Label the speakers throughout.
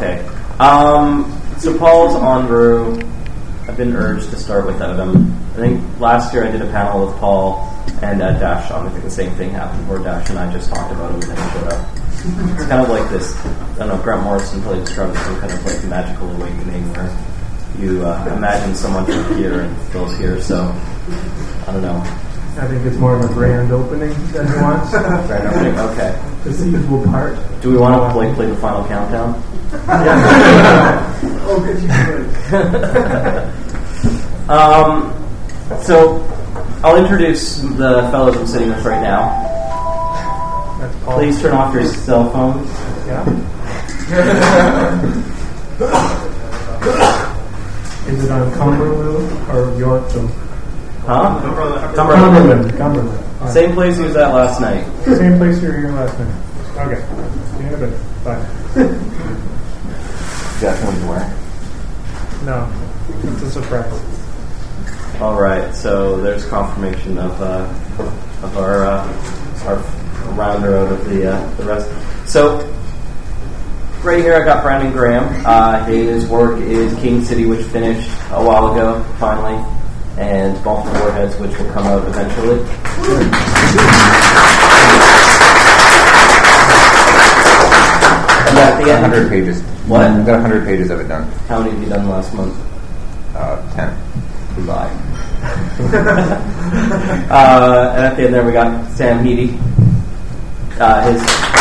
Speaker 1: Okay. Um, so Paul's en route. I've been urged to start without him. I think last year I did a panel with Paul and uh, Dash Shaw. I think the same thing happened where Dash and I just talked about him and then he showed up. It's kind of like this. I don't know. Grant Morrison probably described it some kind of like magical awakening where you uh, imagine someone from here and Phil's here. So I don't know.
Speaker 2: I think it's more of a grand opening that he wants.
Speaker 1: Grand opening. Okay.
Speaker 2: The seeds will part.
Speaker 1: Do we want to play, play the final countdown?
Speaker 3: Oh, good, you good.
Speaker 1: Um, so I'll introduce the fellows I'm sitting with right now.
Speaker 2: That's Paul.
Speaker 1: Please turn off your cell phones.
Speaker 2: Yeah. Is it on Cumberland or Yorkville?
Speaker 1: Huh?
Speaker 3: Cumberland.
Speaker 1: Cumberland.
Speaker 2: Cumberland. All right.
Speaker 1: Same place he was at last night.
Speaker 2: Same place you were here last night. Okay. See you in a bit. Bye.
Speaker 4: Definitely where.
Speaker 2: No, it's a surprise.
Speaker 1: All right. So there's confirmation of uh, of our uh, our rounder out of the uh, the rest. So right here I got Brandon Graham. Uh, his work is King City, which finished a while ago, finally, and Baltimore Warheads, which will come out eventually. And at the
Speaker 4: Got 100 pages.
Speaker 1: What?
Speaker 4: Got 100 pages of it done.
Speaker 1: how many have you done last month?
Speaker 4: Uh, 10.
Speaker 1: Goodbye. uh, and at the end there we got Sam Hiti. Uh, his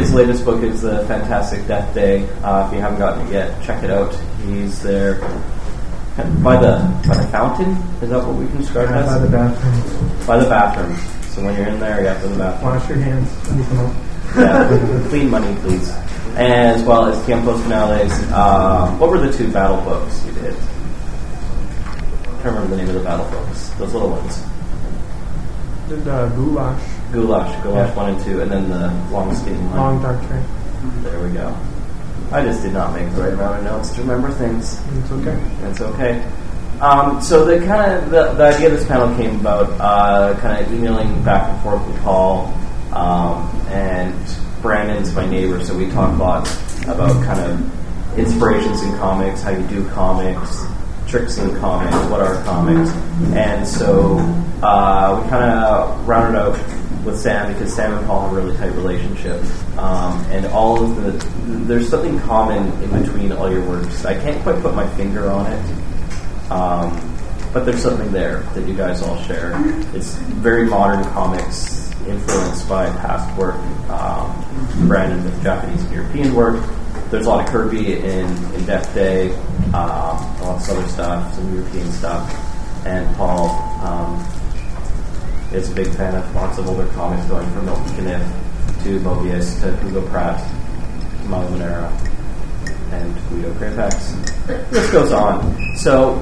Speaker 1: his latest book is the Fantastic Death Day. Uh, if you haven't gotten it yet, check it out. He's there by the by the fountain. Is that what we can describe it
Speaker 2: By the bathroom.
Speaker 1: By the bathroom. So when you're in there, you have to the bathroom.
Speaker 2: Wash your hands when you come out.
Speaker 1: Yeah, clean money, please. As well as Tiempos Finales. Uh, what were the two battle books you did? I can't remember the name of the battle books. Those little ones.
Speaker 2: Did uh, goulash,
Speaker 1: Goulash, Goulash
Speaker 2: Yeah.
Speaker 1: 1 and 2, and then the long skinny line.
Speaker 2: long dark train.
Speaker 1: There we go. I just did not make the right amount of notes to remember things.
Speaker 2: It's okay.
Speaker 1: It's okay. Um, so the kind of the, the idea of this panel came about uh, kind of emailing back and forth with Paul um, and Brandon's my neighbor, so we talk a lot about kind of inspirations in comics, how you do comics, tricks in comics, what are comics, and so uh, we kind of rounded out with Sam because Sam and Paul have a really tight relationship, um, and all of the there's something common in between all your works. I can't quite put my finger on it. Um, but there's something there that you guys all share. It's very modern comics, influenced by past work. Um, Brandon with Japanese and European work. There's a lot of Kirby in, in Death Day, um, a lot of other stuff, some European stuff. And Paul um, is a big fan of lots of older comics, going from Milton Caniff to Moebius to Hugo Pratt, Milo Manara, and Guido Crepax. This goes on. So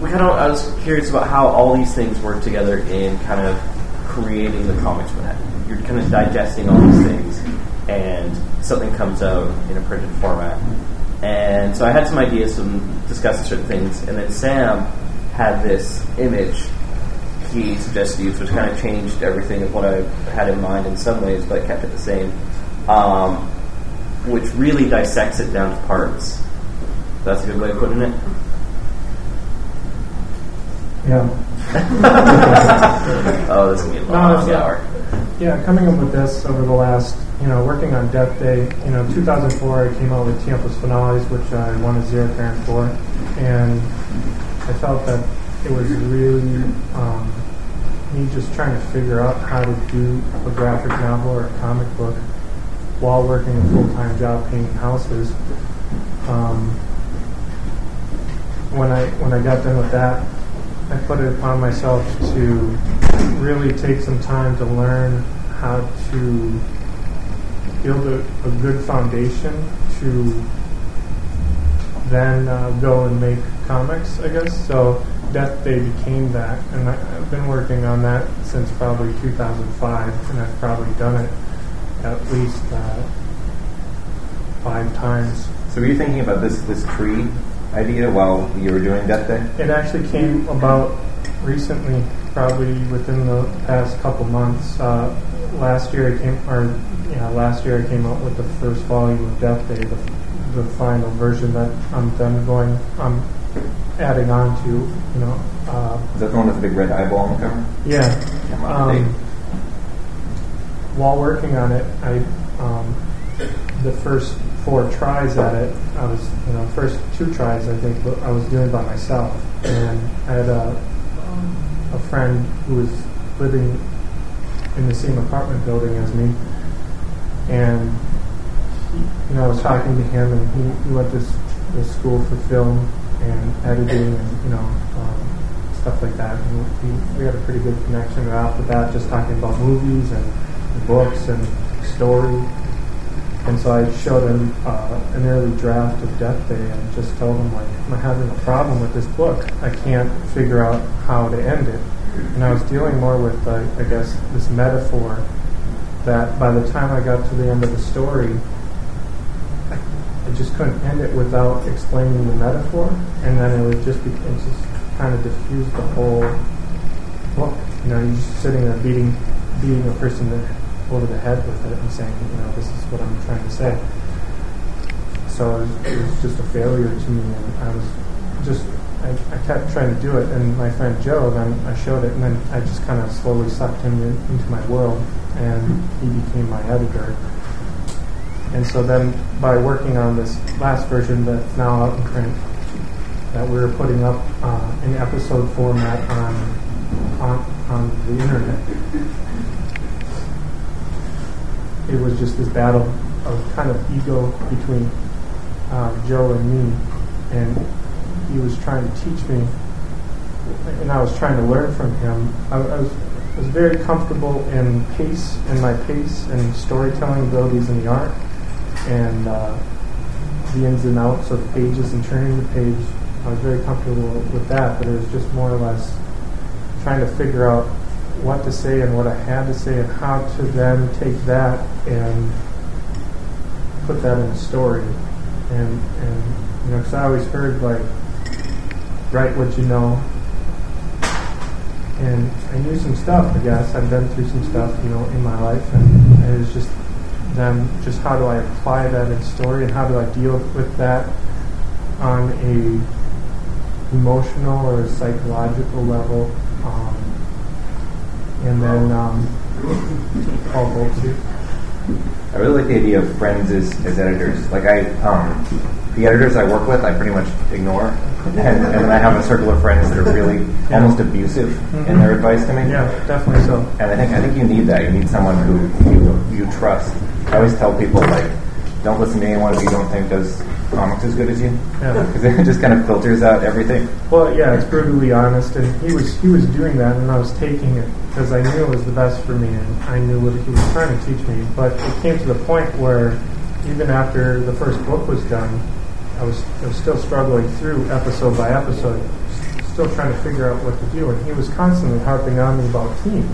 Speaker 1: we kind of I was curious about how all these things work together in kind of creating the comics when you're kind of digesting all these things and something comes out in a printed format. And so I had some ideas, some discussing certain things, and then Sam had this image he suggested use, which kind of changed everything of what I had in mind in some ways, but kept it the same, um, which really dissects it down to parts. That's a good way of putting it.
Speaker 2: Yeah.
Speaker 1: oh, this is gonna be a
Speaker 2: No,
Speaker 1: long
Speaker 2: not.
Speaker 1: hour.
Speaker 2: Yeah, coming up with this over the last, you know, working on Death Day, you know, 2004 I came out with Tiempos Finales, which I won a Xeric Grant for, and I felt that it was really um, me just trying to figure out how to do a graphic novel or a comic book while working a full-time job painting houses. Um, when I when I got done with that, I put it upon myself to really take some time to learn how to build a, a good foundation to then uh, go and make comics, I guess. So Death Day became that, and I, I've been working on that since probably 2005, and I've probably done it at least uh, five times.
Speaker 4: So were you thinking about this this tree idea while you were doing Death Day?
Speaker 2: It actually came about recently, probably within the past couple months. Uh, last year I came, or yeah, last year I came out with the first volume of Death Day, the, the final version that I'm done going, I'm adding on to, you know. Uh,
Speaker 4: Is that the one with the big red eyeball on the cover?
Speaker 2: yeah.
Speaker 4: I'm up to date.
Speaker 2: Um, while working on it, I um, the first four tries at it, I was you know first two tries I think I was doing by myself, and I had a a friend who was living in the same apartment building as me, and he, you know I was talking to him, and he, he went to s- to school for film and editing, and you know. Um, stuff like that. And we, we had a pretty good connection right off the bat, just talking about movies and books and story. And so I showed him uh, an early draft of Death Day and just told him, like, I'm having a problem with this book. I can't figure out how to end it. And I was dealing more with, uh, I guess, this metaphor that by the time I got to the end of the story, just couldn't end it without explaining the metaphor. And then it would just it just kind of diffuse the whole book. You know, you're just sitting there beating, beating a person over the head with it and saying, you know, this is what I'm trying to say. So it was, it was just a failure to me, and I was just, I, I kept trying to do it. And my friend Joe, then I showed it, and then I just kind of slowly sucked him in, into my world, and he became my editor. And so then, by working on this last version that's now out in print, that we're putting up uh, in episode format on, on on the internet. It was just this battle of kind of ego between uh, Joe and me, and he was trying to teach me, and I was trying to learn from him. I, I was I was very comfortable in pace, in my pace and storytelling abilities in the art, and uh, the ins and outs of pages and turning the page. I was very comfortable with that, but it was just more or less trying to figure out what to say and what I had to say and how to then take that and put that in a story. And, and you know, because I always heard, like, write what you know. And I knew some stuff, I guess. I've been through some stuff, you know, in my life. And it was just then just how do I apply that in story and how do I deal with that on a emotional or psychological level. Um, and then um, Paul Goldsby.
Speaker 4: I really like the idea of friends as, as editors. Like I, um, the editors I work with, I pretty much ignore, and, and then I have a circle of friends that are really
Speaker 2: Yeah.
Speaker 4: almost abusive in their advice to me.
Speaker 2: Yeah, definitely so.
Speaker 4: And I think I think you need that. You need someone who you you trust. I always tell people like, don't listen to anyone if you don't think does comics as good as you,
Speaker 2: Yeah.
Speaker 4: because it just kind of filters out everything.
Speaker 2: Well, yeah, it's brutally honest, and he was he was doing that, and I was taking it because I knew it was the best for me, and I knew what he was trying to teach me. But it came to the point where, even after the first book was done, I was I was still struggling through episode by episode, still trying to figure out what to do, and he was constantly harping on me about theme.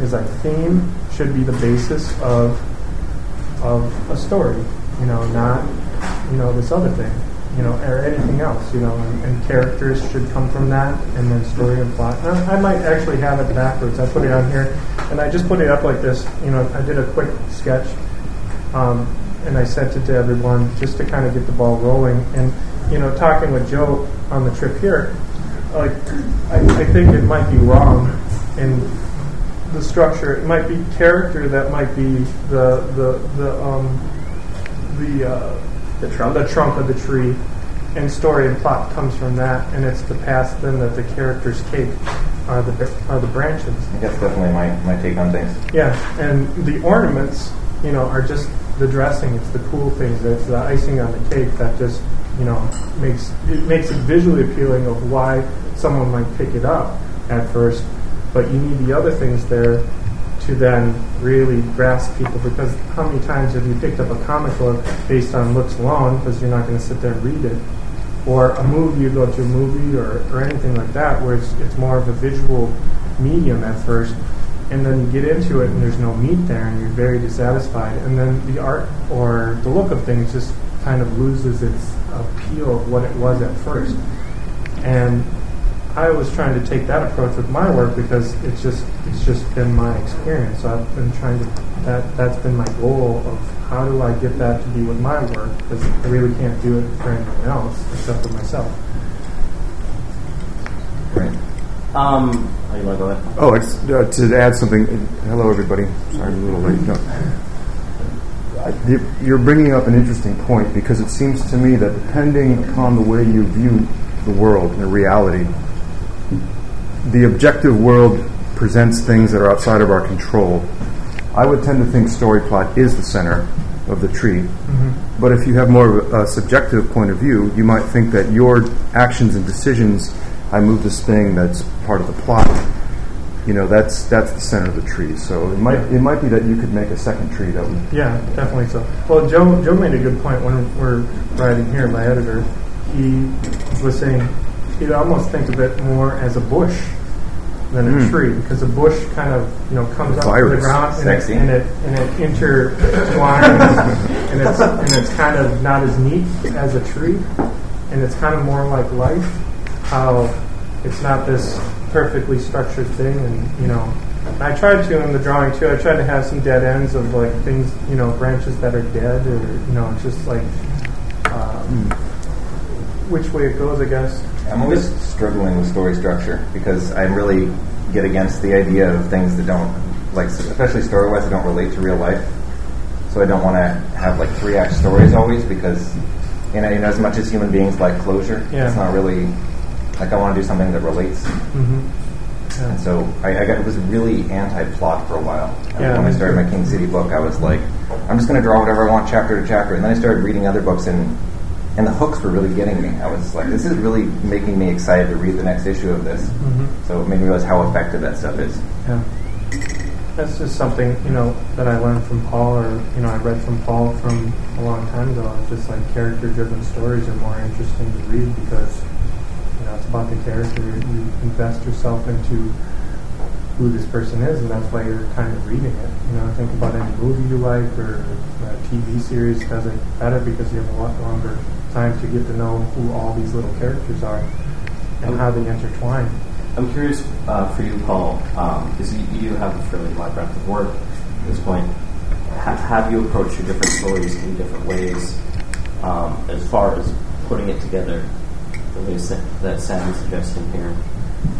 Speaker 2: He's like, theme should be the basis of of a story, you know, not you know this other thing, you know, or anything else, you know, and, and characters should come from that, and then story and plot. And I, might actually have it backwards. I put it on here, and I just put it up like this. You know, I did a quick sketch, um, and I sent it to everyone just to kind of get the ball rolling. And you know, talking with Joe on the trip here, like I, I think it might be wrong in the structure. It might be character that might be the the the um, the uh,
Speaker 1: The trunk?
Speaker 2: the trunk of the tree, and story and plot comes from that, and it's the path then that the characters take are the are the branches.
Speaker 4: I that's definitely my, my take on things.
Speaker 2: Yeah, and the ornaments, you know, are just the dressing. It's the cool things. It's the icing on the cake that just, you know, makes it makes it visually appealing of why someone might pick it up at first. But you need the other things there to then really grasp people because how many times have you picked up a comic book based on looks alone because you're not going to sit there and read it? Or a movie you go to a movie or, or anything like that where it's, it's more of a visual medium at first and then you get into it and there's no meat there and you're very dissatisfied and then the art or the look of things just kind of loses its appeal of what it was at first. And I was trying to take that approach with my work because it's just it's just been my experience. So I've been trying to that that's been my goal of how do I get that to be with my work because I really can't do it for anyone else except for myself.
Speaker 4: Right.
Speaker 1: Um, oh, you want to go ahead?
Speaker 5: Oh, it's, uh, to add something. Hello, everybody. Sorry, I'm a little late. No. You- You're bringing up an interesting point because it seems to me that depending upon the way you view the world and the reality, the objective world presents things that are outside of our control. I would tend to think story plot is the center of the tree. Mm-hmm. But if you have more of a subjective point of view, you might think that your actions and decisions, I move this thing that's part of the plot, you know, that's that's the center of the tree. So it might it might be that you could make a second tree that would
Speaker 2: Yeah, definitely so. Well, Joe Joe made a good point when we're writing here. My editor, he was saying he'd almost think of it more as a bush than a
Speaker 5: Mm.
Speaker 2: tree because a bush kind of you know comes up from the ground and it, and it and it intertwines and it's and it's kind of not as neat as a tree and it's kind of more like life how it's not this perfectly structured thing and you know I tried to in the drawing too I tried to have some dead ends of like things you know branches that are dead or you know just like um, which way it goes I guess
Speaker 4: I'm always struggling with story structure because I really get against the idea of things that don't, like, especially story wise, that don't relate to real life. So I don't want to have like three act stories always because, you know, you know, as much as human beings like closure,
Speaker 2: Yeah.
Speaker 4: it's not really like I want to do something that relates.
Speaker 2: Mm-hmm.
Speaker 4: And so I, I got, was really anti-plot for a while.
Speaker 2: Yeah,
Speaker 4: when I started my King City book, I was like, I'm just going to draw whatever I want, chapter to chapter. And then I started reading other books, and and the hooks were really getting me. I was like, this is really making me excited to read the next issue of this.
Speaker 2: hmm
Speaker 4: So it made me realize how effective that stuff is.
Speaker 2: Yeah. That's just something, you know, that I learned from Paul or, you know, I read from Paul from a long time ago. It's just like character driven stories are more interesting to read because, you know, it's about the character. You invest yourself into who this person is and that's why you're kind of reading it. You know, think about any movie you like or a TV series does it better because you have a lot longer time to get to know who all these little characters are and how they intertwine.
Speaker 1: I'm curious uh, for you, Paul, because you, you have a fairly wide breadth of work at this point. Ha- have you approached your different stories in different ways um, as far as putting it together the way Sa- that Sam is suggesting here?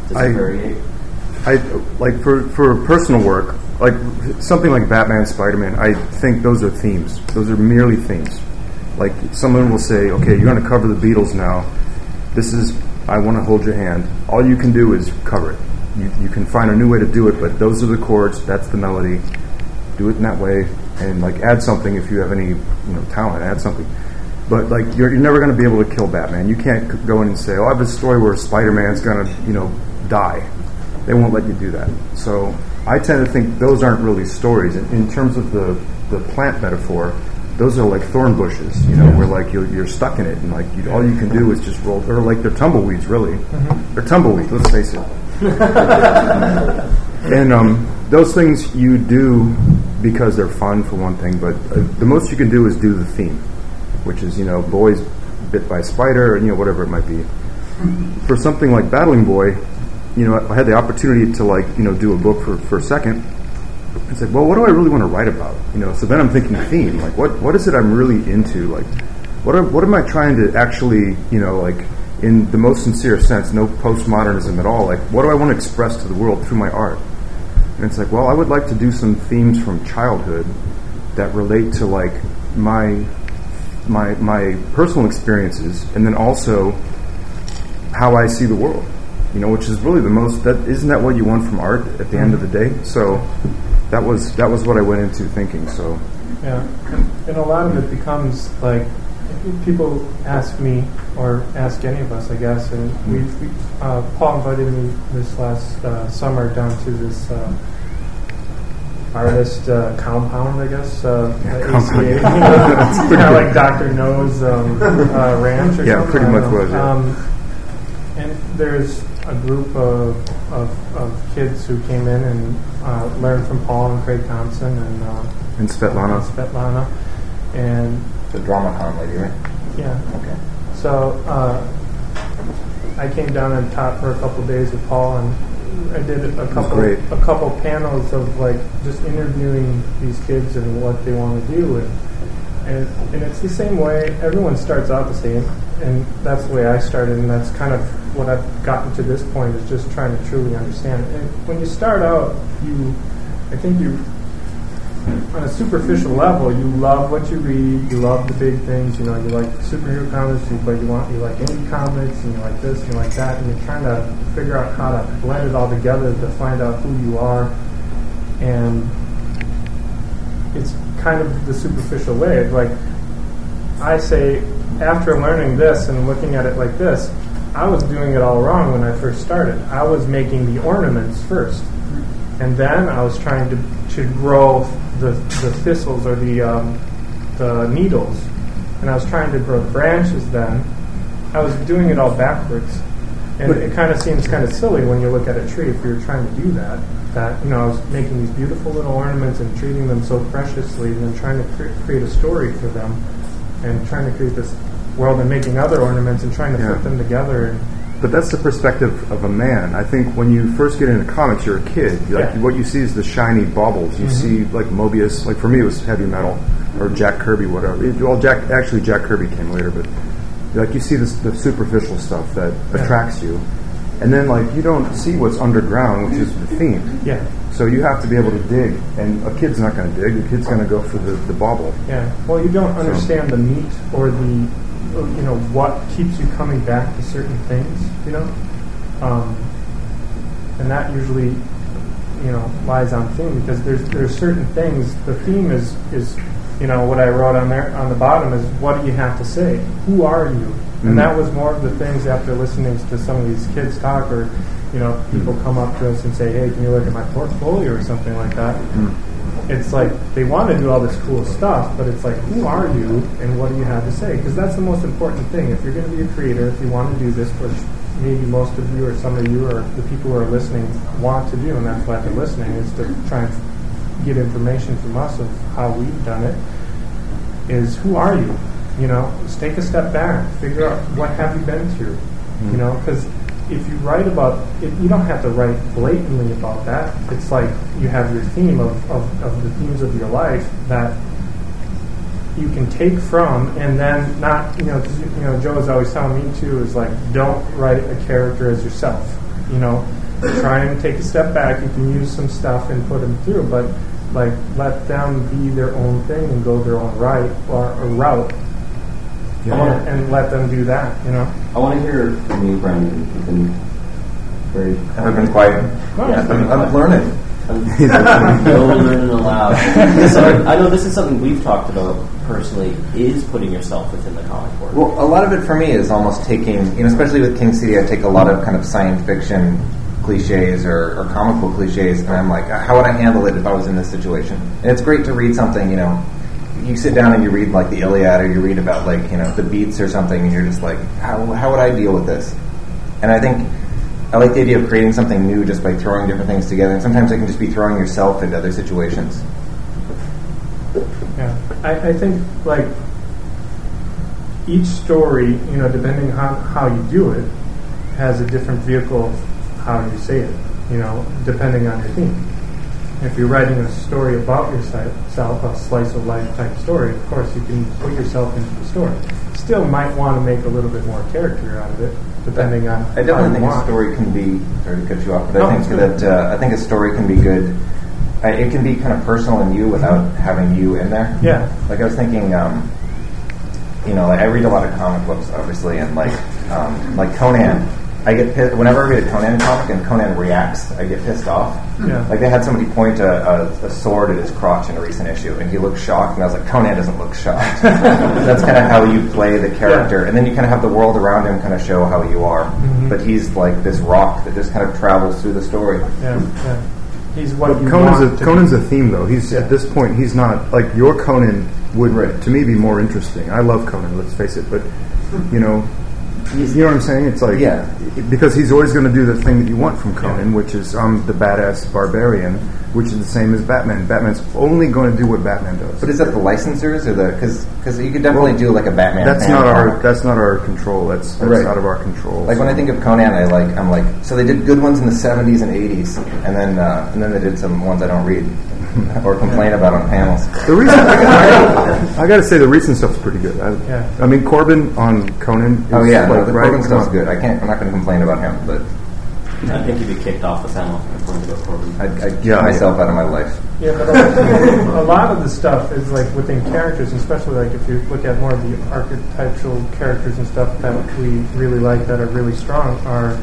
Speaker 1: Does
Speaker 5: I-
Speaker 1: it vary?
Speaker 5: I like for for personal work, like something like Batman, Spider Man. I think those are themes. Those are merely themes. Like someone will say, "Okay, you're going to cover the Beatles now. This is I want to hold your hand. All you can do is cover it. You you can find a new way to do it, but those are the chords. That's the melody. Do it in that way, and like add something if you have any you know talent. Add something." But like you're, you're never going to be able to kill Batman. You can't go in and say, "Oh, I have a story where Spider Man's going to you know die." They won't let you do that. So I tend to think those aren't really stories. In, in terms of the the plant metaphor, those are like thorn bushes. You know, where like you're, you're stuck in it, and like you, all you can do is just roll. Or like they're tumbleweeds, really. They're tumbleweeds. Let's face it. and um, those things you do because they're fun for one thing, but uh, the most you can do is do the theme, which is you know boys bit by spider, or, you know whatever it might be. For something like Battling Boy, you know I had the opportunity to like you know do a book for for a second. It's like, well, what do I really want to write about? You know, so then I'm thinking theme, like what what is it I'm really into? Like, what are, what am I trying to actually you know like in the most sincere sense, no postmodernism at all. Like, what do I want to express to the world through my art? And it's like, well, I would like to do some themes from childhood that relate to like my my my personal experiences, and then also how I see the world. You know, which is really the most. That isn't that what you want from art at the end of the day. So that was that was what I went into thinking. So
Speaker 2: Yeah, and, a lot of it becomes like people ask me or ask any of us, I guess, and we, we uh, Paul invited me this last uh, summer down to this uh, artist uh, compound, I guess, uh,
Speaker 5: Yeah.
Speaker 2: ACA,
Speaker 5: pretty
Speaker 2: yeah, like Doctor No's um, uh, ranch or
Speaker 5: Yeah,
Speaker 2: something.
Speaker 5: pretty much was.
Speaker 2: Um, and there's a group of, of, of kids who came in and uh, learned from Paul and Craig Thompson and. Uh,
Speaker 5: and Svetlana,
Speaker 2: Svetlana, and
Speaker 4: The DramaCon lady, right?
Speaker 2: yeah.
Speaker 4: Okay.
Speaker 2: So uh, I came down and taught for a couple of days with Paul, and I did a couple a couple panels of like just interviewing these kids and what they want to do, and, and and it's the same way. Everyone starts out the same, and that's the way I started, and that's kind of what I've gotten to this point is just trying to truly understand. And when you start out, you, I think you on a superficial level, you love what you read, you love the big things, you know, you like superhero comics, but you want you like indie comics, and you like this, and you like that, and you're trying to figure out how to blend it all together to find out who you are, and it's kind of the superficial way. Like I say, after learning this and looking at it like this, I was doing it all wrong when I first started. I was making the ornaments first, and then I was trying to to grow the, the thistles or the um, the needles, and I was trying to grow the branches. Then I was doing it all backwards, and
Speaker 5: But-
Speaker 2: it kind of seems kind of silly when you look at a tree if you're trying to do that. That you know, I was making these beautiful little ornaments and treating them so preciously, and then trying to cre- create a story for them, and trying to create this world and making other ornaments and trying to
Speaker 5: Yeah.
Speaker 2: put them together. And
Speaker 5: But that's the perspective of a man. I think when you first get into comics, you're a kid. Like
Speaker 2: Yeah.
Speaker 5: what you see is the shiny baubles. You mm-hmm. see like Moebius. Like for me, it was heavy metal or Jack Kirby, whatever. Well, Jack actually Jack Kirby came later, but like you see this, the superficial stuff that
Speaker 2: Yeah.
Speaker 5: attracts you, and then like you don't see what's underground, which is the theme.
Speaker 2: yeah,
Speaker 5: So you have to be able to dig, and a kid's not going to dig. A kid's going to go for the, the bauble.
Speaker 2: Yeah. Well, you don't understand the meat or the, you know, what keeps you coming back to certain things, you know? Um, and that usually, you know, lies on theme because there's there's certain things. The theme is is, you know, what I wrote on there on the bottom is what do you have to say? Who are you?
Speaker 5: Mm.
Speaker 2: And that was more of the things after listening to some of these kids talk or, you know, people come up to us and say, hey, can you look at my portfolio or something like that? It's like they want to do all this cool stuff, but it's like, who are you and what do you have to say? Because that's the most important thing. If you're going to be a creator, if you want to do this, which maybe most of you or some of you or the people who are listening want to do, and that's why they're listening, is to try and get information from us of how we've done it, is who are you? You know, just take a step back, figure out what have you been through. You hmm. know, because if you write about it, you don't have to write blatantly about that. It's like you have your theme of, of, of the themes of your life that you can take from and then not, you know, you know, Joe is always telling me too, is like, don't write a character as yourself. You know, try and take a step back. You can use some stuff and put them through, but like let them be their own thing and go their own right or, or route, and, and let them do that. You know.
Speaker 1: I want to hear from you, Brandon. You've been very.
Speaker 4: I've been quiet.
Speaker 2: Yeah.
Speaker 4: I'm, I'm learning.
Speaker 1: no learning allowed. so I know this is something we've talked about personally. Is putting yourself within the comic world.
Speaker 4: Well, a lot of it for me is almost taking, you know, especially with King City, I take a lot of kind of science fiction cliches or, or comic book cliches, and I'm like, how would I handle it if I was in this situation? And it's great to read something, you know, you sit down and you read like the Iliad or you read about like, you know, the beats or something, and you're just like, how, how would I deal with this? And I think I like the idea of creating something new just by throwing different things together, and sometimes it can just be throwing yourself into other situations.
Speaker 2: Yeah, I, I think like each story, you know, depending on how you do it, has a different vehicle of how you say it. You know, depending on your theme. If you're writing a story about yourself, a slice of life type story, of course you can put yourself into the story. Still, might want to make a little bit more character out of it, depending on.
Speaker 4: I definitely think a story can be. Sorry to cut you off, but
Speaker 2: No,
Speaker 4: I think that uh, I think a story can be good. I, it can be kind of personal in you without having you in there.
Speaker 2: Yeah.
Speaker 4: Like I was thinking, um, you know, like I read a lot of comic books, obviously, and like um, like Conan. I get pissed whenever I read a Conan comic and Conan reacts. I get pissed off.
Speaker 2: Yeah.
Speaker 4: Like they had somebody point a, a, a sword at his crotch in a recent issue, and he looked shocked, and I was like, Conan doesn't look shocked. That's kind of how you play the character, and then you kind of have the world around him kind of show how you are.
Speaker 2: Mhm.
Speaker 4: But he's like this rock that just kind of travels through the story.
Speaker 2: Yeah, yeah. He's what you
Speaker 5: Conan's
Speaker 2: want
Speaker 5: a
Speaker 2: to
Speaker 5: Conan's
Speaker 2: be.
Speaker 5: a theme though. He's
Speaker 2: Yeah.
Speaker 5: at this point he's not like your Conan would
Speaker 4: Right.
Speaker 5: to me be more interesting. I love Conan, let's face it, but you know, You know what I'm saying? It's like
Speaker 4: Yeah.
Speaker 5: because he's always going to do the thing that you want from Conan, which is um, the badass barbarian, which is the same as Batman. Batman's only going to do what Batman does.
Speaker 4: But is that the licensors or the because because you could definitely
Speaker 5: Well,
Speaker 4: do like a Batman?
Speaker 5: that's not our
Speaker 4: comic.
Speaker 5: that's not our control. That's that's
Speaker 4: Right.
Speaker 5: out of our control.
Speaker 4: Like when I think of Conan, I like I'm like so they did good ones in the '70s and '80s, and then uh, and then they did some ones I don't read or complain about on panels.
Speaker 5: The recent, I, I got to say, the recent stuff's pretty good. I,
Speaker 2: Yeah.
Speaker 5: I mean, Corben on Conan. Is
Speaker 4: Oh yeah, no, the
Speaker 5: right,
Speaker 4: Corben
Speaker 5: come
Speaker 4: stuff's good. I can't. I'm not going to complain about him, but
Speaker 1: I think you'd be kicked off the panel if we're about Corben.
Speaker 4: I, I keep
Speaker 5: Yeah, I-
Speaker 4: myself out of my life.
Speaker 2: Yeah, but a, a lot of the stuff is like within characters, especially like if you look at more of the archetypal characters and stuff that we really like that are really strong are.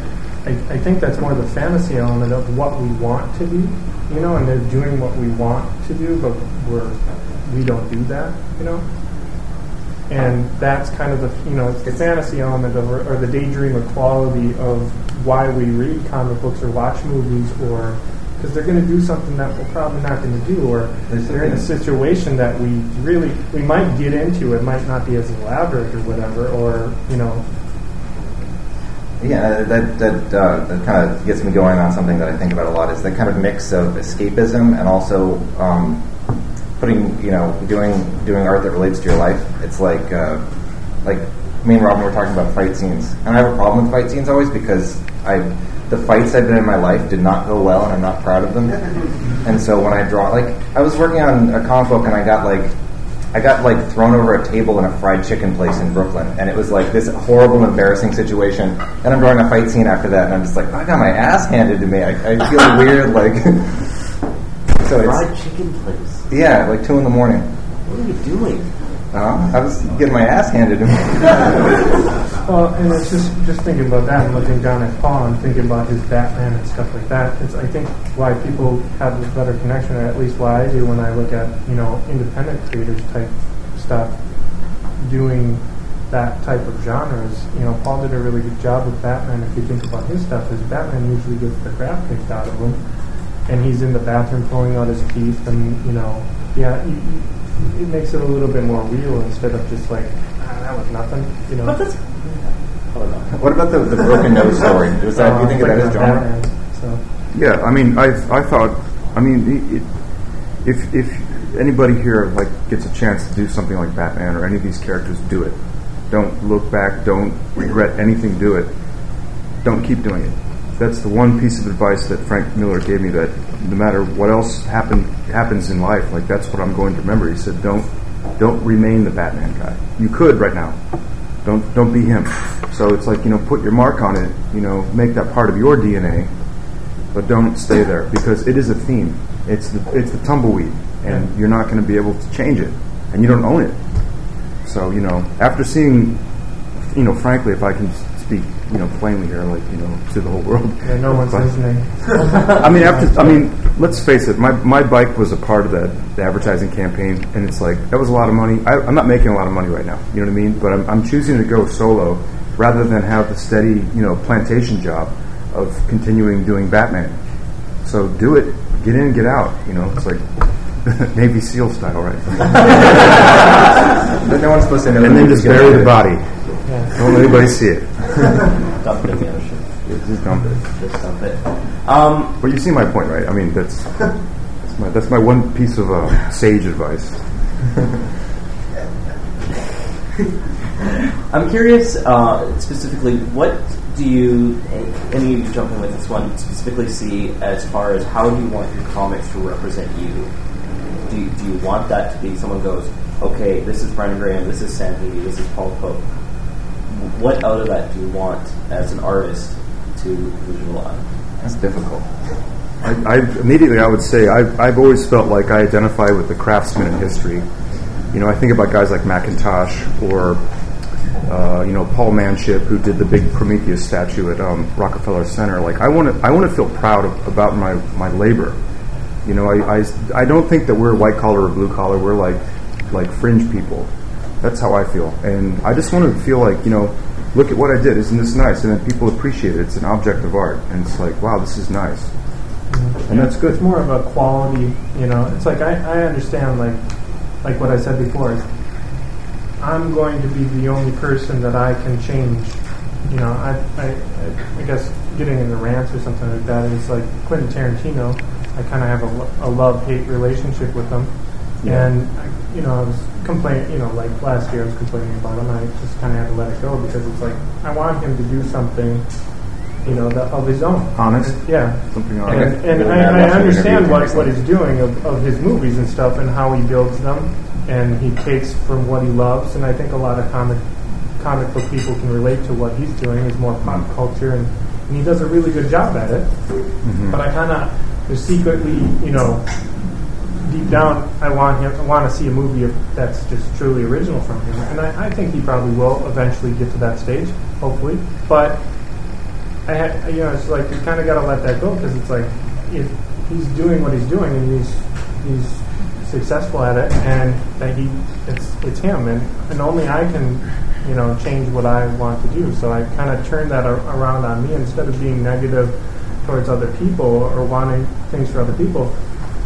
Speaker 2: I, I think that's more the fantasy element of what we want to be, you know, and they're doing what we want to do, but we're we don't do that, you know. And that's kind of the you know it's the fantasy element of or, or the daydream quality of why we read comic books or watch movies or because they're going to do something that we're probably not going to do or
Speaker 4: There's
Speaker 2: they're in a situation that we really we might get into it might not be as elaborate or whatever or you know
Speaker 4: Yeah, that that uh, that kind of gets me going on something that I think about a lot is that kind of mix of escapism and also um, putting you know doing doing art that relates to your life. It's like uh, like me and Robin were talking about fight scenes, and I have a problem with fight scenes always because I the fights I've been in my life did not go well, and I'm not proud of them. And so when I draw, like I was working on a comic book, and I got like I got like thrown over a table in a fried chicken place in Brooklyn, and it was like this horrible, embarrassing situation. And I'm drawing a fight scene after that, and I'm just like, I got my ass handed to me. I, I feel weird, like. so it's
Speaker 1: Fried chicken place.
Speaker 4: yeah, like two in the morning.
Speaker 1: What are you doing?
Speaker 4: Uh, I was getting my ass handed to me.
Speaker 2: Well, and it's just just thinking about that and looking down at Paul and thinking about his Batman and stuff like that. It's I think why people have a better connection, or at least why I do when I look at you know independent creators type stuff doing that type of genres. You know, Paul did a really good job with Batman. If you think about his stuff, is Batman usually gets the crap kicked out of him, and he's in the bathroom pulling out his teeth, and you know, yeah. You, you- it makes it a little bit more real instead of just like ah, that was nothing, you know.
Speaker 1: But that's. Hold on.
Speaker 4: What about the, the broken nose story? Was that? Do you think of that as uh, genre?
Speaker 2: Batman, so.
Speaker 5: Yeah, I mean, I I thought, I mean, it, if if anybody here like gets a chance to do something like Batman or any of these characters, do it. Don't look back. Don't regret anything. Do it. Don't keep doing it. That's the one piece of advice that Frank Miller gave me. That no matter what else happen happens in life, like that's what I'm going to remember. He said, "Don't don't remain the Batman guy. You could right now. Don't don't be him." So it's like you know, put your mark on it. You know, make that part of your DNA but don't stay there because it is a theme. It's the it's the tumbleweed, and you're not going to be able to change it, and you don't own it. So you know, after seeing, you know, frankly, if I can speak, you know, plainly here, like you know, to the whole world.
Speaker 2: Yeah, no one's
Speaker 5: But-
Speaker 2: listening.
Speaker 5: I mean, after I mean, let's face it. My my bike was a part of that the advertising campaign, and it's like that was a lot of money. I, I'm not making a lot of money right now. You know what I mean? But I'm, I'm choosing to go solo rather than have the steady, you know, plantation job of continuing doing Batman. So do it. Get in, get out. You know, it's like Navy SEAL style, right?
Speaker 4: But no one's supposed to know.
Speaker 5: and then just bury the body.
Speaker 2: Yeah.
Speaker 5: Don't let anybody see it.
Speaker 1: Dump it in the ocean.
Speaker 5: Just dump it.
Speaker 1: Just dump it. Um,
Speaker 5: But you see my point, right? I mean, that's that's my, that's my one piece of uh, sage advice.
Speaker 1: I'm curious, uh, specifically, what do you, any of you jump in with this one, specifically see as far as how do you want your comics to represent you? Do you, do you want that to be someone goes, okay, this is Brian Graham, this is Sam Hiti, this is Paul Pope. What out of that do you want as an artist to visualize?
Speaker 4: That's difficult.
Speaker 5: I, I immediately I would say I've, I've always felt like I identify with the craftsman in history. You know, I think about guys like Mackintosh or uh, you know Paul Manship who did the big Prometheus statue at um, Rockefeller Center. Like I want to I want to feel proud of, about my my labor. You know, I, I, I don't think that we're white collar or blue collar. We're like like fringe people. That's how I feel, and I just want to feel like you know, look at what I did. Isn't this nice? And then people appreciate it. It's an object of art, and it's like, wow, this is nice, and that's good.
Speaker 2: It's more of a quality, you know. It's like I, I understand, like like what I said before. I'm going to be the only person that I can change you know, I, I, I guess getting into rants or something like that is like Quentin Tarantino. I kind of have a, a love hate relationship with him,
Speaker 5: Yeah.
Speaker 2: and I, you know, I was complaining. You know, like last year I was complaining about him. I just kind of had to let it go because it's like I want him to do something, you know, that, of his own.
Speaker 5: Honest?
Speaker 2: Yeah.
Speaker 5: Something on
Speaker 2: And, and I, I understand what, what he's doing of, of his movies and stuff and how he builds them and he takes from what he loves and I think a lot of comic comic book people can relate to what he's doing is more pop culture and, and he does a really good job at it. But I kind of secretly, you know, deep down, I want him. I want to see a movie that's just truly original from him, and I, I think he probably will eventually get to that stage, hopefully. But I had, you know, it's like you kind of got to let that go because it's like if he's doing what he's doing and he's he's successful at it, and that he it's it's him, and and only I can. You know, change what I want to do. So I kind of turn that ar- around on me instead of being negative towards other people or wanting things for other people.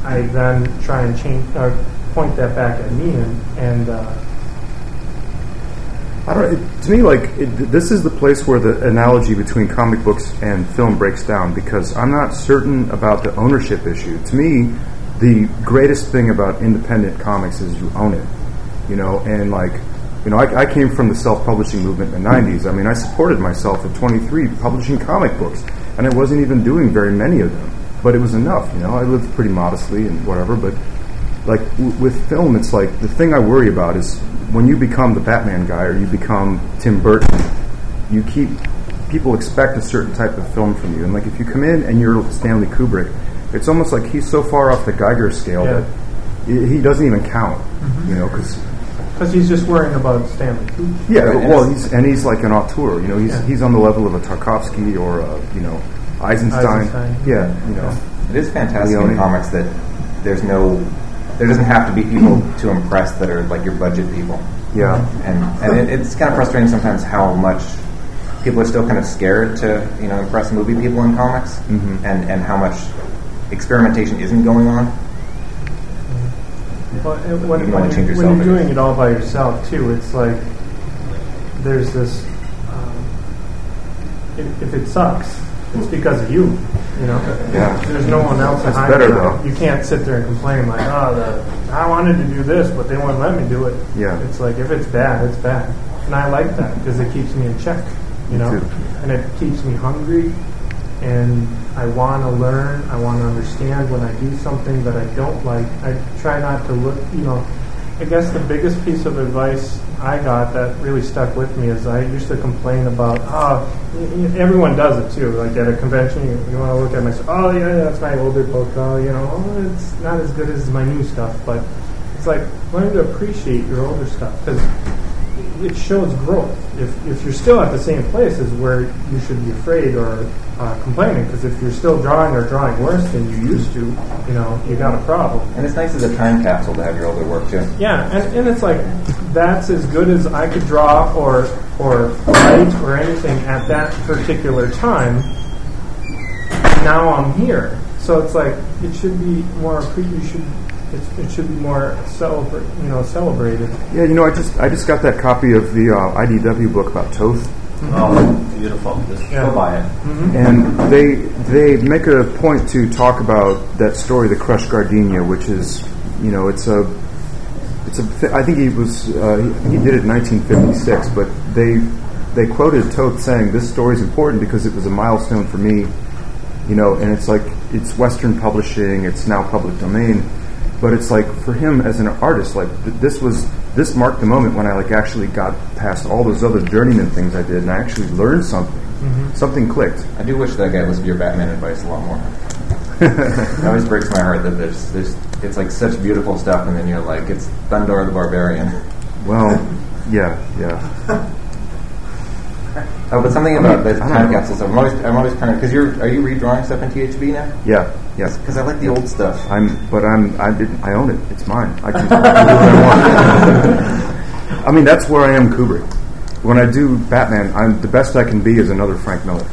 Speaker 2: I then try and change or point that back at me and uh,
Speaker 5: I don't. It, to me, like it, this is the place where the analogy between comic books and film breaks down because I'm not certain about the ownership issue. To me, the greatest thing about independent comics is you own it. You know, and like, you know, I, I came from the self-publishing movement in the '90s. I mean, I supported myself at 23 publishing comic books, and I wasn't even doing very many of them, but it was enough. You know, I lived pretty modestly and whatever, but like w- with film, it's like the thing I worry about is when you become the Batman guy or you become Tim Burton, you keep people expect a certain type of film from you, and like if you come in and you're Stanley Kubrick, it's almost like he's so far off the Geiger scale
Speaker 2: Yeah.
Speaker 5: that he he doesn't even count. Mm-hmm. You know, because
Speaker 2: because he's just worrying about Stanley. Kubrick.
Speaker 5: yeah,
Speaker 4: Right,
Speaker 5: well, he's and he's like an auteur. You know, he's
Speaker 2: Yeah.
Speaker 5: he's on the level of a Tarkovsky or a, you know Eisenstein.
Speaker 2: Eisenstein.
Speaker 5: Yeah, you know.
Speaker 4: It is fantastic
Speaker 5: Leone.
Speaker 4: in comics that there's no, there doesn't have to be people to impress that are like your budget people.
Speaker 5: Yeah.
Speaker 4: And and it, it's kind of frustrating sometimes how much people are still kind of scared to you know impress movie people in comics,
Speaker 5: Mhm.
Speaker 4: and and how much experimentation isn't going on.
Speaker 2: Well, when,
Speaker 4: you
Speaker 2: when, you,
Speaker 4: yourself,
Speaker 2: when you're doing it all by yourself too, it's like there's this. Um, if, if it sucks, it's because of you. You know,
Speaker 5: Yeah.
Speaker 2: there's no one else
Speaker 5: That's
Speaker 2: behind
Speaker 5: better,
Speaker 2: you.
Speaker 5: though.
Speaker 2: You can't sit there and complain like, oh, the, I wanted to do this, but they wouldn't let me do it.
Speaker 5: Yeah.
Speaker 2: It's like if it's bad, it's bad, and I like that because it keeps me in check. You know, and it keeps me hungry and I want to learn. I want to understand when I do something that I don't like. I try not to look. You know, I guess the biggest piece of advice I got that really stuck with me is I used to complain about. Oh, everyone does it too. Like at a convention, you, you want to look at my. stuff, Oh yeah, that's my older book. Oh, you know, oh, it's not as good as my new stuff, but it's like learn to appreciate your older stuff because it shows growth. If, if you're still at the same place is where you should be afraid or uh, complaining, because if you're still drawing or drawing worse than you used to, you know, you got a problem.
Speaker 4: And it's nice as a time capsule to have your older work too.
Speaker 2: Yeah, and, and it's like that's as good as I could draw or or write or anything at that particular time. Now I'm here, so it's like it should be more. You should. It, it should be more celebrate. You know, celebrated.
Speaker 5: Yeah, you know, I just I just got that copy of the uh, IDW book about Toth.
Speaker 1: Oh, beautiful. Just
Speaker 2: Yeah.
Speaker 1: go buy it.
Speaker 5: and they they make a point to talk about that story, the crushed gardenia, which is you know it's a it's a th- I think he was uh, he, he did it in 1956, but they they quoted Toth saying this story is important because it was a milestone for me, you know, and it's like it's Western publishing, it's now public domain, but it's like for him as an artist, like th- this was this marked the moment when I like actually got past all those other journeyman things I did, and I actually learned something. Something clicked.
Speaker 4: I do wish that guy listened to your Batman advice a lot more. it always breaks my heart that there's, there's it's like such beautiful stuff, and then you're like, it's Thundarr the Barbarian.
Speaker 5: Well, yeah, yeah.
Speaker 4: Oh, but something about the time capsule stuff. I'm always, I'm always trying to because you're are you redrawing stuff in THB now?
Speaker 5: Yeah, yeah.
Speaker 4: Because I like the old stuff.
Speaker 5: I'm, but I'm, I didn't, I own it. It's mine. I can do what I want. I mean, that's where I am, Kubrick. When I do Batman, I'm the best I can be is another Frank Miller,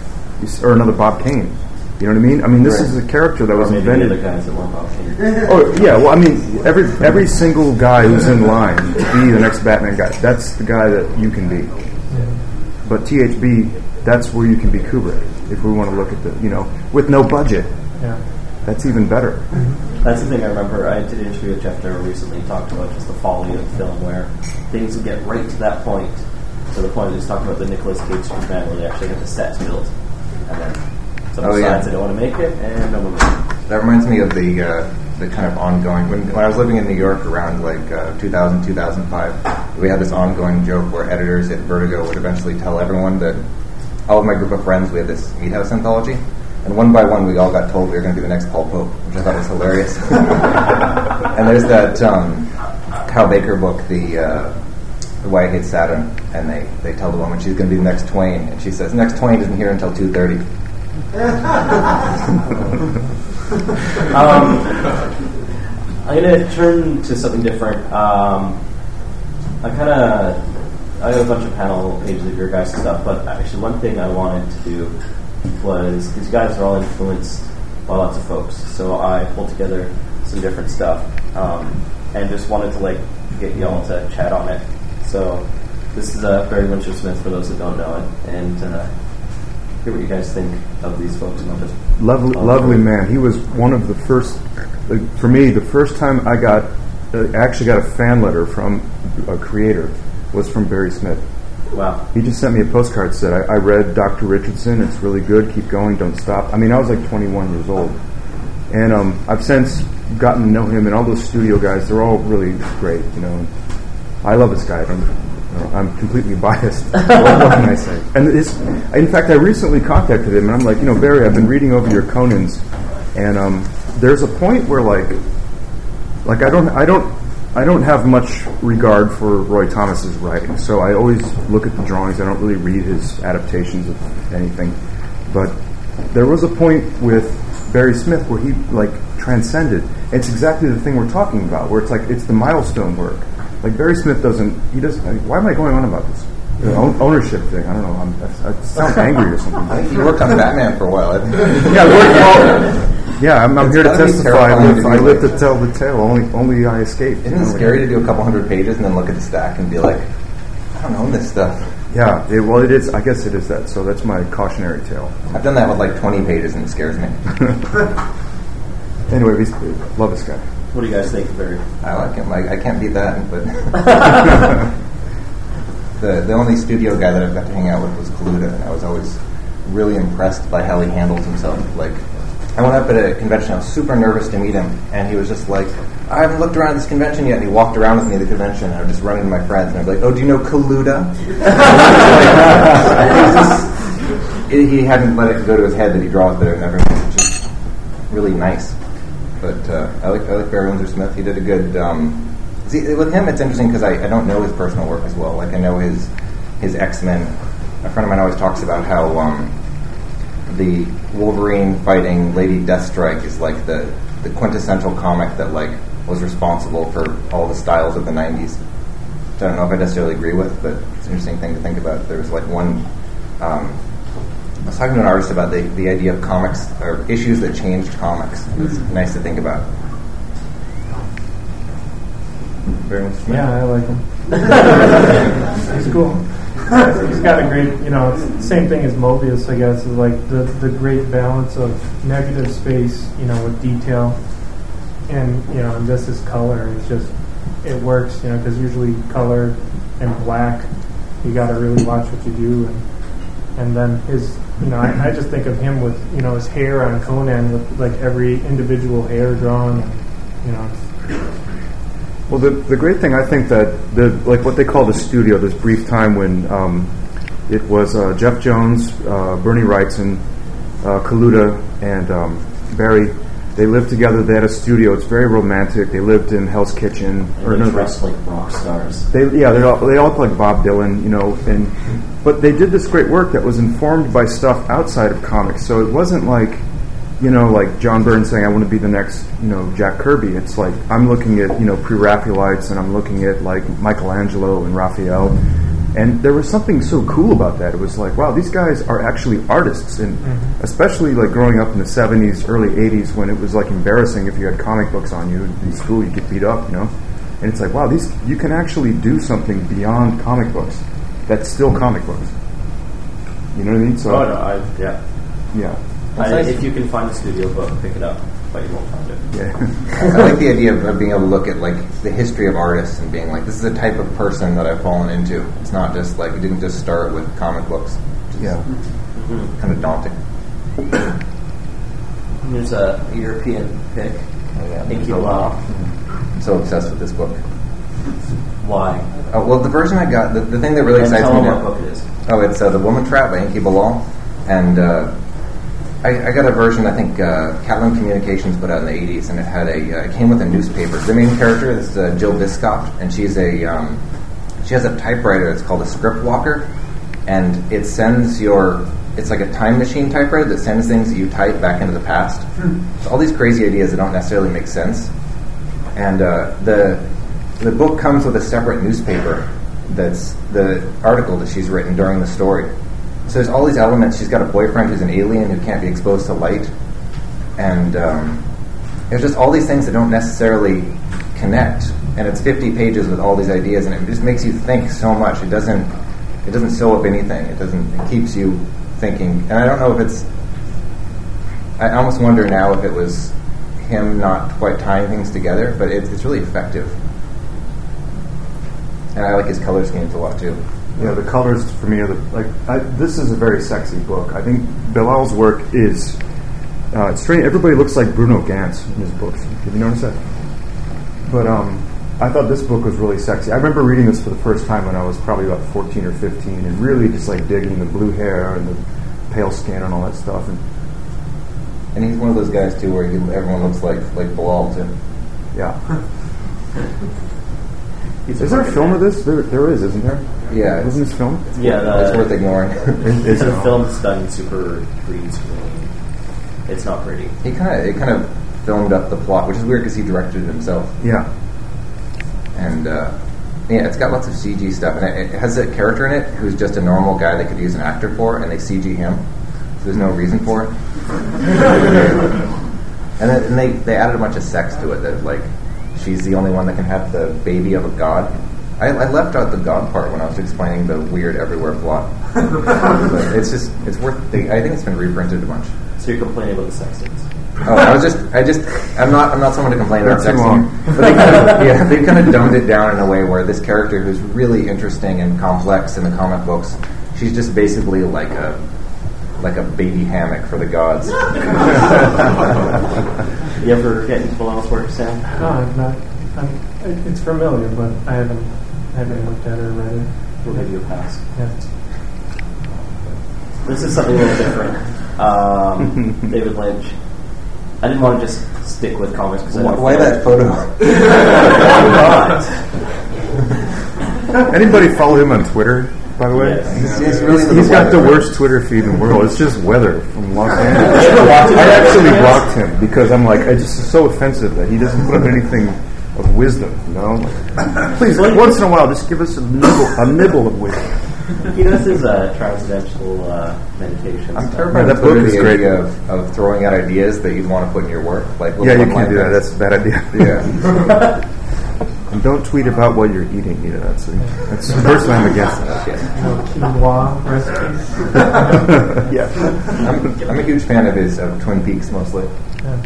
Speaker 5: or another Bob Kane. You know what I mean? I mean, this
Speaker 4: Right.
Speaker 5: is a character that
Speaker 1: Or
Speaker 5: was
Speaker 1: maybe the
Speaker 5: invented.
Speaker 1: other guys that weren't option.
Speaker 5: Oh yeah, well I mean every every single guy who's in line to be the next Batman guy, that's the guy that you can be. But THB that's where you can be Kubrick. If we want to look at the, you know, with no budget,
Speaker 2: Yeah.
Speaker 5: that's even better. Mm-hmm.
Speaker 1: That's the thing I remember. I did an interview with Geof Darrow recently. He talked about just the folly of film, where things would get right to that point, to the point he was talking about the Nicolas Cage Superman, where they actually get the sets built, and then someone
Speaker 4: Oh, yeah.
Speaker 1: they don't want to make it, and no one.
Speaker 4: That reminds me of the uh, the kind of ongoing when, when I was living in New York around like uh, 2000 2005 we had this ongoing joke where editors at Vertigo would eventually tell everyone that all of my group of friends we had this Meathaus anthology and one by one we all got told we were going to be the next Paul Pope which I thought was hilarious and there's that um, Kyle Baker book the uh, the Why I Hate Saturn and they, they tell the woman she's going to be the next Twain and she says next Twain isn't here until 2.30
Speaker 1: Um, I'm going to turn to something different. Um, I kind of I have a bunch of panel pages of your guys' stuff, but actually one thing I wanted to do was these guys are all influenced by lots of folks, so I pulled together some different stuff um, and just wanted to like get y'all to chat on it. So this is uh, Barry Windsor Smith for those that don't know it, and uh, hear what you guys think of these folks. And just
Speaker 5: Lovely,
Speaker 1: Oh,
Speaker 5: lovely man. He was one of the first, uh, for me, the first time I got, uh, actually got a fan letter from a creator was from Barry Smith.
Speaker 1: Wow.
Speaker 5: He just sent me a postcard said, I, I read Dr. Richardson. It's really good. Keep going. Don't stop. I mean, I was like 21 years old. And um, I've since gotten to know him and all those studio guys. They're all really great, you know. I love this guy. I don't, you know, I'm completely biased. what, can I say? And in fact, I recently contacted him, and I'm like, you know, Barry, I've been reading over your Conans, and um, there's a point where, like, like I don't, I don't, I don't have much regard for Roy Thomas's writing, so I always look at the drawings. I don't really read his adaptations of anything, but there was a point with Barry Smith where he like transcended. It's exactly the thing we're talking about, where it's like it's the milestone work. Like Barry Smith doesn't. He doesn't. like, why am I going on about this? The own, ownership thing. I don't know. I'm, I, I sound angry or something.
Speaker 4: I think you worked on Batman for a while
Speaker 5: Yeah, well, yeah. I'm, I'm here to testify. I live,
Speaker 4: to
Speaker 5: I live to tell the tale. Only, only I escaped.
Speaker 4: Isn't it
Speaker 5: know,
Speaker 4: scary
Speaker 5: like-
Speaker 4: to do a couple hundred pages and then look at the stack and be like, I don't own this stuff.
Speaker 5: Yeah. It, well, it is. I guess it is that. So that's my cautionary tale.
Speaker 4: I've done that with like 20 pages and it scares me.
Speaker 5: Anyway, we love this guy.
Speaker 1: What do you guys think, of Barry?
Speaker 4: I like him. I, I can't beat that. But the the only studio guy that I've got to hang out with was Kaluta, and I was always really impressed by how he handles himself. Like, I went up at a convention. I was super nervous to meet him, and he was just like, "I haven't looked around this convention yet." And he walked around with me at the convention, and I would just run into my friends, and I'd be like, "Oh, do you know Kaluta?" It was just- he he hadn't let it go to his head that he draws better than everyone. It's just really nice. But uh, I like I like Barry Windsor Smith. He did a good. Um, see, with him, it's interesting because I, I don't know his personal work as well. Like I know his his X Men. A friend of mine always talks about how um, the Wolverine fighting Lady Deathstrike is like the the quintessential comic that like was responsible for all the styles of the '90s. Which I don't know if I necessarily agree with, but it's an interesting thing to think about. There was like one. Um, I was talking to an artist about the, the idea of comics or issues that changed comics. It's mm-hmm. nice to think about. Very much.
Speaker 2: Yeah, I like him. He's cool. He's got a great, you know, it's the same thing as Moebius, I guess, is like the, the great balance of negative space, you know, with detail, and you know, and just his color. It's just it works, you know, because usually color and black, you got to really watch what you do, and and then his, you know, I, I just think of him with, you know, his hair on Conan with like every individual hair drawn, and, you know,
Speaker 5: Well, the, the great thing I think that the like what they call the studio, this brief time when um, it was uh, Jeff Jones, uh, Bernie Wrightson, uh, Kaluta, and um, Barry. They lived together. They had a studio. It's very romantic. They lived in Hell's Kitchen.
Speaker 1: And
Speaker 5: or
Speaker 1: they
Speaker 5: no,
Speaker 1: dress like rock stars.
Speaker 5: They yeah they all they all look like Bob Dylan, you know, and but they did this great work that was informed by stuff outside of comics. So it wasn't like you know like John Byrne saying I want to be the next you know Jack Kirby. It's like I'm looking at you know pre-Raphaelites and I'm looking at like Michelangelo and Raphael. And there was something so cool about that. It was like, wow, these guys are actually artists, and mm-hmm. especially like growing up in the '70s, early '80s, when it was like embarrassing if you had comic books on you in school, you get beat up, you know. And it's like, wow, these you can actually do something beyond comic books. That's still comic books. You know what I mean? So
Speaker 1: Oh no, I yeah.
Speaker 5: yeah,
Speaker 1: I,
Speaker 4: nice.
Speaker 1: If you can find the studio book, pick it up, but you won't find it.
Speaker 5: yeah.
Speaker 4: I like the idea of, of being able to look at like the history of artists and being like, this is a type of person that I've fallen into. It's not just like it didn't just start with comic books. Which is
Speaker 5: yeah. Mm-hmm.
Speaker 4: kind of daunting.
Speaker 1: There's a European pick.
Speaker 4: Oh, yeah.
Speaker 1: Enki Bilal.
Speaker 4: Uh, I'm so obsessed with this book.
Speaker 1: Why?
Speaker 4: Uh, well, the version I got, the, the thing that really
Speaker 1: and
Speaker 4: excites
Speaker 1: tell
Speaker 4: me now.
Speaker 1: what book it is.
Speaker 4: Oh, it's uh, The Woman Trap by Enki Bilal. And uh, I, I got a version, I think uh, Catalan Communications put out in the 80s, and it had a, uh, it came with a newspaper. The main character is uh, Jill Bioskop, and she's a, um, she has a typewriter that's called a script walker, and it sends your, it's like a time machine typewriter that sends things that you type back into the past. So all these crazy ideas that don't necessarily make sense. And uh, the the book comes with a separate newspaper that's the article that she's written during the story. So there's all these elements. She's got a boyfriend who's an alien who can't be exposed to light, and um, there's just all these things that don't necessarily connect. And it's 50 pages with all these ideas, and it just makes you think so much. It doesn't it doesn't sew up anything. It doesn't it keeps you thinking. And I don't know if it's. I almost wonder now if it was him not quite tying things together, but it's, it's really effective. And I like his color schemes a lot too.
Speaker 5: Yeah, the colors for me are the like. I, this is a very sexy book. I think Bilal's work is uh, it's strange. Everybody looks like Bruno Ganz in his books. Have you noticed that? But um, I thought this book was really sexy. I remember reading this for the first time when I was probably about fourteen or fifteen, and really just like digging the blue hair and the pale skin and all that stuff. And
Speaker 4: And he's one of those guys too, where he, everyone looks like like Bilal too.
Speaker 5: yeah,
Speaker 1: He's
Speaker 5: is there a film
Speaker 1: man.
Speaker 5: of this? There, there is, isn't there?
Speaker 4: Yeah, it's,
Speaker 5: Wasn't this film?
Speaker 1: Yeah, the,
Speaker 4: it's worth ignoring.
Speaker 5: Is
Speaker 1: the
Speaker 5: it?
Speaker 1: film's done super green screen. It's not pretty.
Speaker 4: he kind of it kind of filmed up the plot, which is weird because he directed it himself.
Speaker 5: Yeah,
Speaker 4: And uh, yeah, it's got lots of CG stuff, and it, it has a character in it who's just a normal guy they could use an actor for, and they CG him. So there's no reason for it. and then and they, they added a bunch of sex to it that like she's the only one that can have the baby of a god. I, I left out the god part when I was explaining the weird everywhere plot. but it's just it's worth. I think it's been reprinted a bunch.
Speaker 1: So you're complaining about the sex scenes.
Speaker 4: Oh, I was just, I just, I'm not, I'm not someone to complain about sex
Speaker 5: too long.
Speaker 4: but they kind of, yeah, they kind of dumbed it down in a way where this character who's really interesting and complex in the comic books, she's just basically like a, like a baby hammock for the gods.
Speaker 1: You ever get into Bilal's work, Sam?
Speaker 2: No, I'm not. I'm, it's familiar, but I haven't I haven't looked at it or read it.
Speaker 1: We'll give you a pass.
Speaker 2: Yeah.
Speaker 1: This is something a little different. Um, David Lynch. I didn't want to just stick with comics because
Speaker 4: Why,
Speaker 1: don't
Speaker 4: why that photo?
Speaker 1: like-
Speaker 5: Anybody follow him on Twitter, by the way?
Speaker 1: Yes.
Speaker 4: It's, it's really
Speaker 5: He's got the worst Twitter feed in the world. It's just weather from Los Angeles.
Speaker 1: You ever watch it?
Speaker 5: I actually blocked him because I'm like, it's just so offensive that he doesn't put up anything of wisdom. You know, like, please, like, once in a while, just give us a nibble, a nibble of wisdom.
Speaker 1: He does his uh, transcendental uh, meditation.
Speaker 4: I'm
Speaker 1: stuff.
Speaker 4: terrified
Speaker 5: Yeah,
Speaker 4: of
Speaker 5: that book is great.
Speaker 4: idea of, of throwing out ideas that you'd want to put in your work. Like
Speaker 5: Yeah, you can't do that. That's a bad idea.
Speaker 4: yeah.
Speaker 5: And don't tweet about what you're eating either. That's the that's personally I'm against that.
Speaker 2: You know, quinoa recipes.
Speaker 5: yeah.
Speaker 4: I'm, I'm a huge fan of his of Twin Peaks mostly,
Speaker 2: Yeah.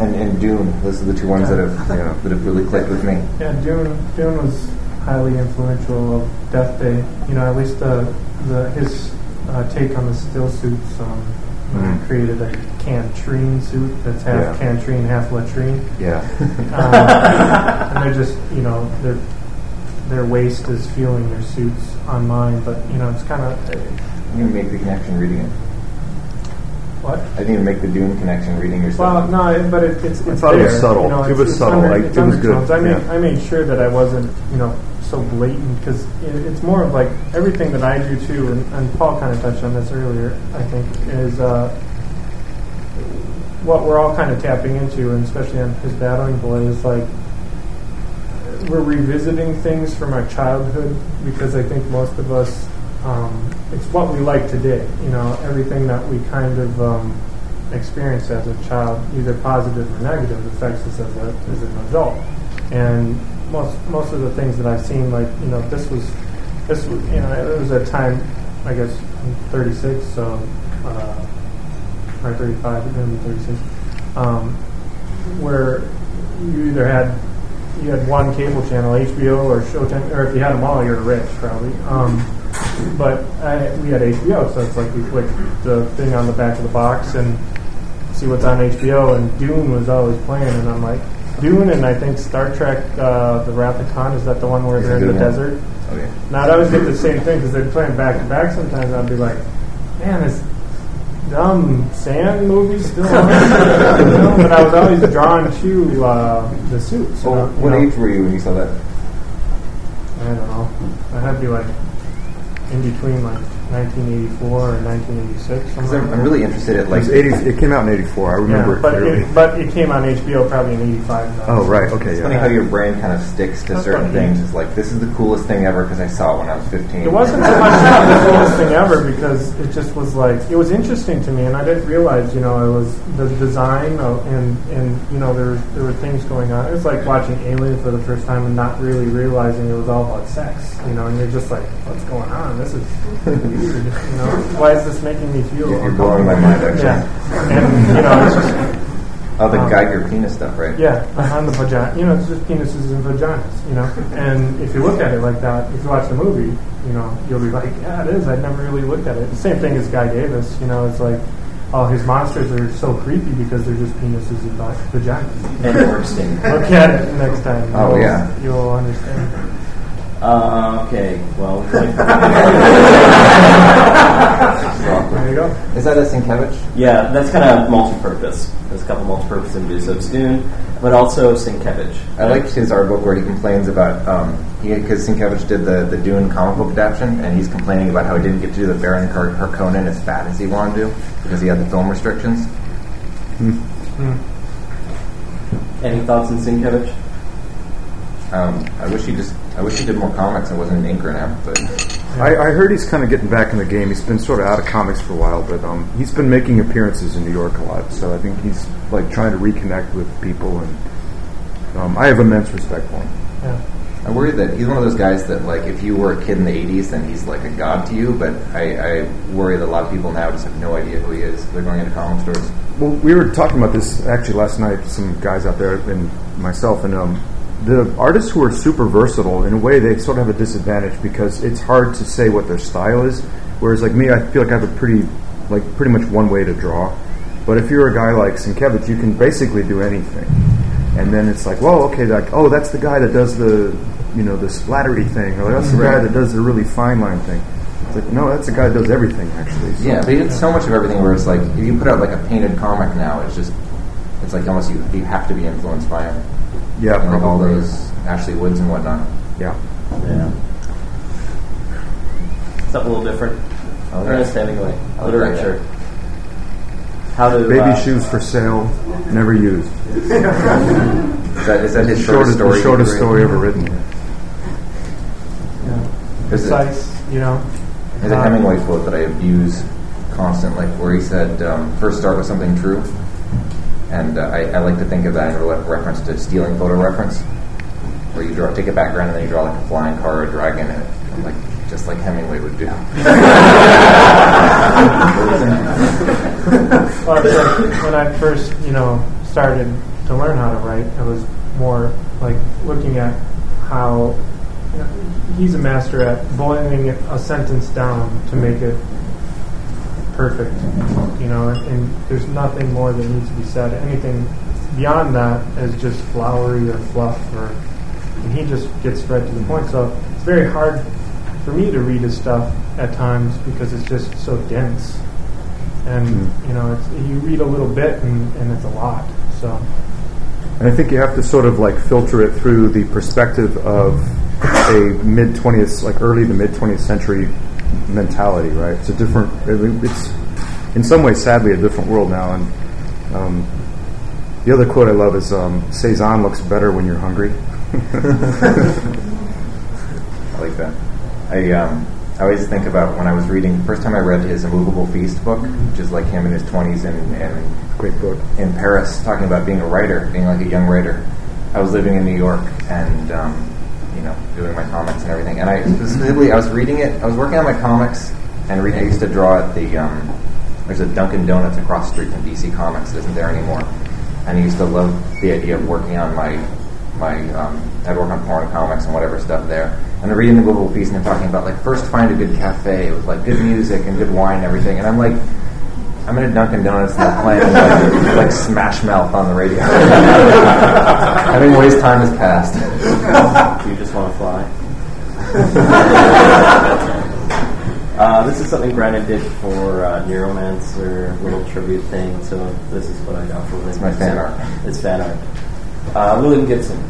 Speaker 4: and, and Dune. Those are the two ones that have you know, that have really clicked with me.
Speaker 2: Yeah, Dune, Dune was highly influential of Death Day. You know, at least the, the his uh, take on the still suits. Um, when he
Speaker 5: Mhm.
Speaker 2: created a cantrine suit that's half
Speaker 5: Yeah.
Speaker 2: cantrine, half latrine.
Speaker 5: Yeah.
Speaker 2: Um, and they're just, you know, their their waste is fueling their suits on mine. But you know, it's kind of
Speaker 4: You can make the connection reading it.
Speaker 2: what.
Speaker 4: I didn't even make the Dune connection reading your
Speaker 2: Well, no, but it, it's, it's
Speaker 5: thought it
Speaker 2: there.
Speaker 5: was subtle.
Speaker 2: You know,
Speaker 5: It was subtle,
Speaker 2: under-
Speaker 5: like, it was good.
Speaker 2: undertones. I made
Speaker 5: Yeah.
Speaker 2: I made sure that I wasn't you know so blatant because it, it's more of like everything that I do too, and, and Paul kind of touched on this earlier. I think is uh, what we're all kind of tapping into, and especially on his battling boy is like we're revisiting things from our childhood because I think most of us, um, it's what we like today. You know, everything that we kind of um, experience as a child, either positive or negative, affects us as, a, as an adult. And most most of the things that I've seen, like you know, this was this was you know, it was a time I guess I'm 36, so uh, or 35, it's gonna be 36. Um, where you either had you had one cable channel, HBO or Showtime, or if you had them all, you're rich probably. Um, but I, we had HBO, so it's like we click the thing on the back of the box and see what's on HBO. And Dune was always playing, and I'm like, Dune, and I think Star Trek: uh, The Wrath of Khan is that the one where
Speaker 4: Is
Speaker 2: they're in the
Speaker 4: yeah.
Speaker 2: desert?
Speaker 4: Okay.
Speaker 2: Now I'd always get the same thing because they're playing back to back. Sometimes I'd be like, man, this dumb sand movie's still on. you know? But I was always drawn to uh, the suits.
Speaker 4: So,
Speaker 2: know?
Speaker 4: what
Speaker 2: know?
Speaker 4: age were you when you saw that?
Speaker 2: I don't know. I had to be like in between like 1984 and 1986.
Speaker 4: I'm, I'm really interested at
Speaker 5: It,
Speaker 4: like
Speaker 5: was 80, it came out in '84. I remember
Speaker 2: yeah,
Speaker 5: it
Speaker 2: but
Speaker 5: clearly.
Speaker 2: it, but it came on HBO probably in '85.
Speaker 5: oh, right. Okay.
Speaker 4: It's
Speaker 5: Yeah.
Speaker 4: funny how your brain kind of sticks to
Speaker 2: That's
Speaker 4: certain
Speaker 2: what-
Speaker 4: things. It's like this is the coolest thing ever because I saw it when I was 15.
Speaker 2: It wasn't so much the coolest thing ever because it just was like it was interesting to me, and I didn't realize, you know, it was the design of, and and you know there there were things going on. It was like watching Alien for the first time and not really realizing it was all about sex, you know, and you're just like, what's going on? This is weird, you know. Why is this making me feel?
Speaker 4: You're, you're blowing my mind, actually.
Speaker 2: Yeah, and you know, it's just
Speaker 4: Oh, the
Speaker 2: Um,
Speaker 4: Giger penis stuff, right?
Speaker 2: yeah, on the vagina. You know, it's just penises and vaginas. You know, and if you look at it like that, if you watch the movie, you know, you'll be like, yeah, it is. I'd never really looked at it. The same thing as Guy Davis. You know, it's like, oh, his monsters are so creepy because they're just penises and va- vaginas.
Speaker 1: And Ormsteen.
Speaker 2: Look at it next time.
Speaker 4: Oh,
Speaker 2: You'll-
Speaker 4: yeah.
Speaker 2: you'll understand.
Speaker 1: Uh, okay, well,
Speaker 2: There you go.
Speaker 4: Is that a Sienkiewicz?
Speaker 1: yeah, that's kind of multi-purpose. There's a couple multi-purpose images. So it's Dune, but also Sienkiewicz.
Speaker 4: I liked his art book where he complains about um, because Sienkiewicz did the the Dune comic book adaptation, and he's complaining about how he didn't get to do the Baron Har- Harkonnen as fat as he wanted to because he had the film restrictions.
Speaker 1: Any thoughts on Sienkiewicz?
Speaker 4: Um, I wish he just I wish he did more comics. I wasn't an inker now, but
Speaker 5: I, I heard he's kind of getting back in the game. He's been sort of out of comics for a while, but um, he's been making appearances in New York a lot. So I think he's like trying to reconnect with people, and um, I have immense respect for him.
Speaker 2: Yeah.
Speaker 4: I worry that he's one of those guys that like if you were a kid in the '80s, then he's like a god to you. But I, I worry that a lot of people now just have no idea who he is. They're going into comic stores.
Speaker 5: Well, we were talking about this actually last night. Some guys out there and myself, and um, the artists who are super versatile, in a way, they sort of have a disadvantage because it's hard to say what their style is. Whereas, like me, I feel like I have a pretty, like, pretty much one way to draw. But if you're a guy like Sienkiewicz, you can basically do anything. And then it's like, well, okay, like, oh, that's the guy that does the, you know, the splattery thing, or that's the guy that does the really fine line thing. It's like, no, that's the guy that does everything, actually. So-
Speaker 4: Yeah, but he did so much of everything where it's like if you put out like a painted comic now, it's just it's like almost you you have to be influenced by him.
Speaker 5: Yeah,
Speaker 4: And like all those Ashley Woods and whatnot.
Speaker 5: Yeah.
Speaker 1: Yeah. Something a little different.
Speaker 4: Oh,
Speaker 1: Ernest Hemingway,
Speaker 4: I like that
Speaker 1: literature. How to
Speaker 5: Baby
Speaker 1: uh,
Speaker 5: shoes for sale, never used.
Speaker 4: Is that is that his shortest
Speaker 5: Shortest,
Speaker 4: story?
Speaker 5: the shortest
Speaker 4: you've
Speaker 5: story ever written.
Speaker 2: Yeah.
Speaker 4: Is it-
Speaker 2: Precise. You know.
Speaker 4: There's a
Speaker 2: Uh,
Speaker 4: Hemingway quote that I use constantly, where he said, um, first start with something true." And uh, I, I like to think of that in re- reference to stealing photo reference, where you draw take a background and then you draw like a flying car or a dragon, and it, like just like Hemingway would do.
Speaker 2: Well, like when I first, you know, started to learn how to write, I was more like looking at how you know, he's a master at boiling a sentence down to make it perfect. You know, and, and there's nothing more that needs to be said. Anything beyond that is just flowery or fluff, or and he just gets right to the point. So it's very hard for me to read his stuff at times because it's just so dense and hmm. you know it's, you read a little bit and, and it's a lot so
Speaker 5: And I think you have to sort of like filter it through the perspective of a mid 20th, like early to mid 20th century mentality, right? It's a different, it's in some ways, sadly, a different world now. And um, the other quote I love is um, Cezanne looks better when you're hungry.
Speaker 4: I like that. I um, I always think about when I was reading first time I read his A Moveable Feast book, which is like him in his twenties and, and
Speaker 5: Great book.
Speaker 4: in Paris, talking about being a writer, being like a young writer. I was living in New York and um, know doing my comics and everything. And I specifically I was reading it. I was working on my comics, and read. I used to draw at the um, there's a Dunkin' Donuts across the street from DC Comics. It isn't there anymore. And I used to love the idea of working on my my um, I'd work on porn comics and whatever stuff there. And they're reading the Global Feast and they're talking about like first find a good cafe with like good music and good wine and everything. And I'm like, I'm in a Dunkin' Donuts and they're playing like, like Smash Mouth on the radio. I think Hemingway's time has passed.
Speaker 1: You just want to fly? uh, this is something Brandon did for uh, Neuromancer, little tribute thing. So this is what I got for him.
Speaker 4: It's my fan art.
Speaker 1: It's fan art. Uh, William Gibson.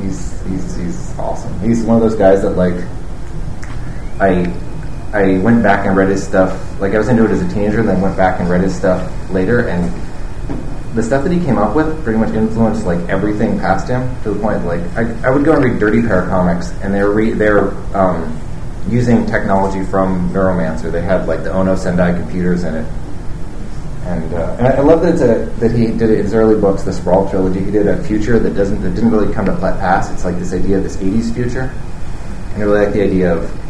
Speaker 4: He's, he's he's awesome. He's one of those guys that like I I went back and read his stuff. Like I was into it as a teenager, then went back and read his stuff later, and the stuff that he came up with pretty much influenced like everything past him to the point like I, I would go and read Dirty Pair comics, and they were re- they're um, using technology from Neuromancer. They had like the Ono Sendai computers in it. And, uh, and I, I love that, a, that he did it in his early books, the Sprawl trilogy. He did a future that doesn't that didn't really come to pass. It's like this idea of this '80s future, and I really like the idea of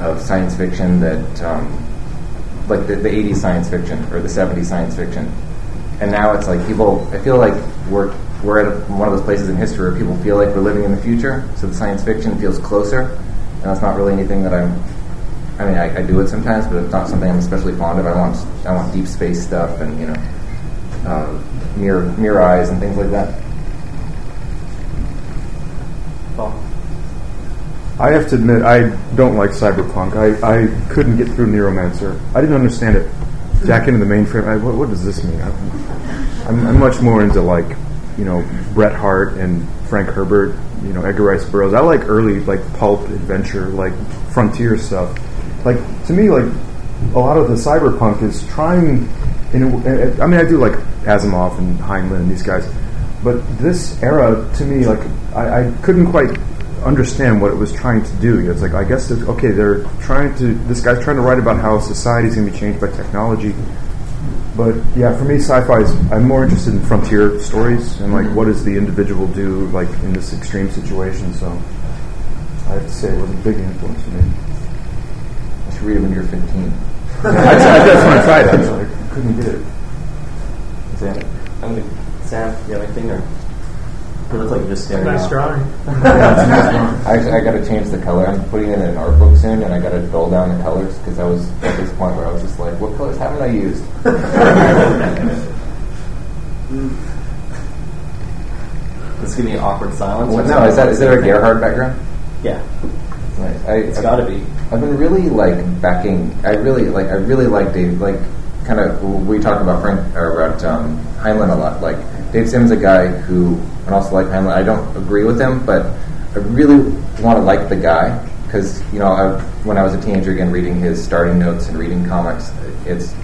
Speaker 4: of science fiction that um, like the, the '80s science fiction or the '70s science fiction. And now it's like people. I feel like we're we're at a, one of those places in history where people feel like we're living in the future. So the science fiction feels closer, and that's not really anything that I'm I mean, I, I, do it sometimes, but it's not something I'm especially fond of. I want I want deep space stuff and you know, um, mirror mirror eyes and things like that.
Speaker 5: I have to admit, I don't like cyberpunk. I, I couldn't get through Neuromancer. I didn't understand it. Jack into the mainframe. I, what, what does this mean? I'm, I'm much more into like, you know, Bret Harte and Frank Herbert. You know, Edgar Rice Burroughs. I like early like pulp adventure, like frontier stuff like to me, like a lot of the cyberpunk is trying. In a, I mean, I do like Asimov and Heinlein and these guys, but this era to me, like I, I couldn't quite understand what it was trying to do. It's like I guess it's, okay, they're trying to. This guy's trying to write about how society is going to be changed by technology. But yeah, for me, sci-fi is. I'm more interested in frontier stories and like what does the individual do like in this extreme situation. So I have to say it was a big influence for me
Speaker 4: to read it when you're 15.
Speaker 5: I, just want to try that. So I couldn't get it.
Speaker 1: Sam, I'm gonna, Sam, you have anything or? It looks like you're just staring.
Speaker 2: Nice
Speaker 1: out.
Speaker 2: drawing.
Speaker 4: I I got to change the color. I'm putting it in an art book soon, and I got to dull down the colors because I was at this point where I was just like, "What colors haven't I used?"
Speaker 1: This is gonna be an awkward silence.
Speaker 4: Well, no, is that is there a Gerhard background?
Speaker 1: Yeah,
Speaker 4: Nice. I,
Speaker 1: it's got to be.
Speaker 4: I've been really like backing. I really like. I really like Dave. Like, kind of. We talk about Frank or about um, Heinlein a lot. Like, Dave Sim's is a guy who, and also like Heinlein. I don't agree with him, but I really want to like the guy because you know, I, when I was a teenager, again, reading his starting notes and reading comics, it's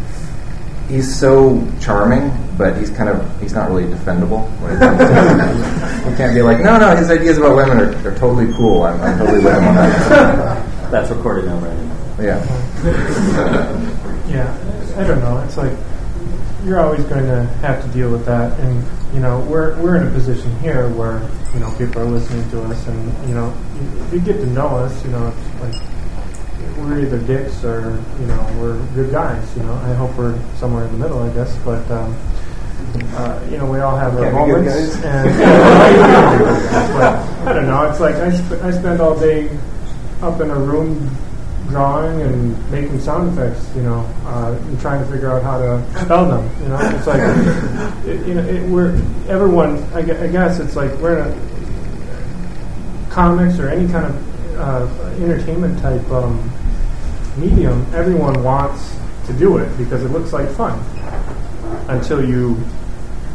Speaker 4: he's so charming, but he's kind of he's not really defendable. When it comes to, you can't be like, no, no, his ideas about women are, are totally cool. I'm, I'm totally with him on that.
Speaker 1: That's recorded now, Brandon.
Speaker 4: Yeah.
Speaker 2: Yeah, I don't know. It's like you're always going to have to deal with that, and you know we're we're in a position here where you know people are listening to us, and you know if you get to know us, you know like we're either dicks or you know we're good guys. You know, I hope we're somewhere in the middle, I guess. But um, uh, you know, we all have our
Speaker 4: Can't be good
Speaker 2: moments, and I don't know. It's like I, sp- I spend all day up in a room drawing and making sound effects. You know, uh, and trying to figure out how to spell them. You know, it's like it, you know it, we're everyone. I gue- I guess it's like we're in a comics or any kind of uh, entertainment type um, medium, everyone wants to do it because it looks like fun. Until you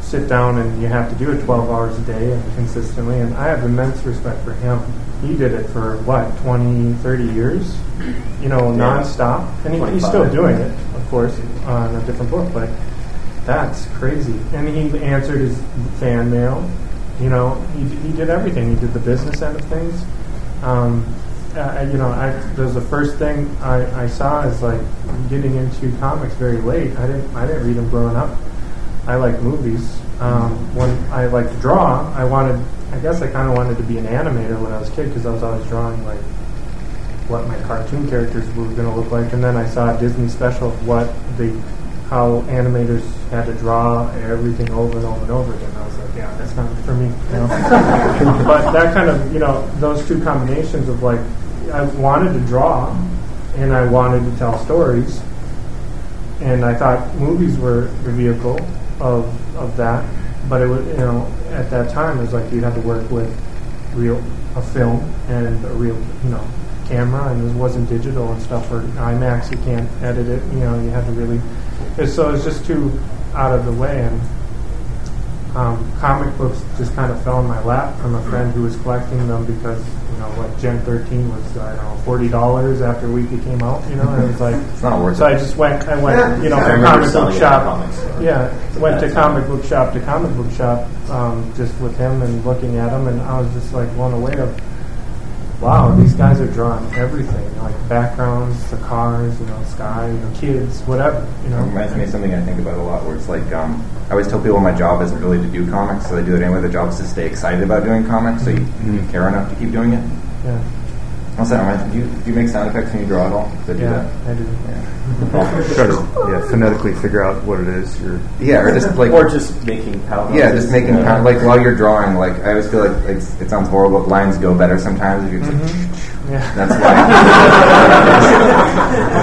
Speaker 2: sit down and you have to do it 12 hours a day and consistently. And I have immense respect for him. He did it for what 20, 30 years, you know,
Speaker 1: Yeah.
Speaker 2: nonstop, and he, he's still doing it, of course, on a different book. But that's crazy. And he answered his fan mail. You know, he, he did everything. He did the business end of things. Um, uh, you know, I, was the first thing I, I saw is like getting into comics very late. I didn't I didn't read them growing up. I like movies. Um, when I like to draw, I wanted. I guess I kind of wanted to be an animator when I was a kid because I was always drawing like what my cartoon characters were going to look like, and then I saw a Disney special of what the how animators had to draw everything over and over and over again. I was like, yeah, that's not for me. You know? but that kind of, you know, those two combinations of like, I wanted to draw and I wanted to tell stories, and I thought movies were the vehicle of of that. But it was, you know, at that time, was like you had to work with real a film and a real, you know, camera, and it wasn't digital and stuff. Or IMAX, you can't edit it. You know, you had to really. So it's just too out of the way, and um, comic books just kind of fell in my lap from a friend who was collecting them because you know what Gen 13 was I don't know forty dollars after a week it came out you know and it was like
Speaker 4: It's not worth
Speaker 2: so
Speaker 4: it.
Speaker 2: I just went I went you know
Speaker 1: I
Speaker 2: from
Speaker 1: remember
Speaker 2: comic book
Speaker 1: selling it at
Speaker 2: shop
Speaker 1: comics.
Speaker 2: yeah went to
Speaker 1: bad
Speaker 2: comic book shop to comic book shop um, just with him and looking at them and I was just like blown away of wow these guys are drawing everything like backgrounds the cars you know sky you know kids whatever you know
Speaker 4: It
Speaker 2: know
Speaker 4: reminds me of something I think about a lot where it's like, um, I always tell people my job isn't really to do comics, so they do it anyway. The job is to stay excited about doing comics, so you, mm-hmm. you care enough to keep doing it.
Speaker 2: yeah
Speaker 4: Also, that reminds me, do you, do you make sound effects when you draw at all? I do
Speaker 2: yeah. I do
Speaker 4: Yeah.
Speaker 5: Try to yeah, phonetically figure out what it is. You're,
Speaker 4: Yeah, or just like
Speaker 1: or just making power.
Speaker 4: yeah, just making
Speaker 1: Yeah.
Speaker 4: kind of like while you're drawing. Like I always feel like it's, it sounds horrible. but Lines go better sometimes if you're just mm-hmm. like,
Speaker 2: yeah
Speaker 4: That's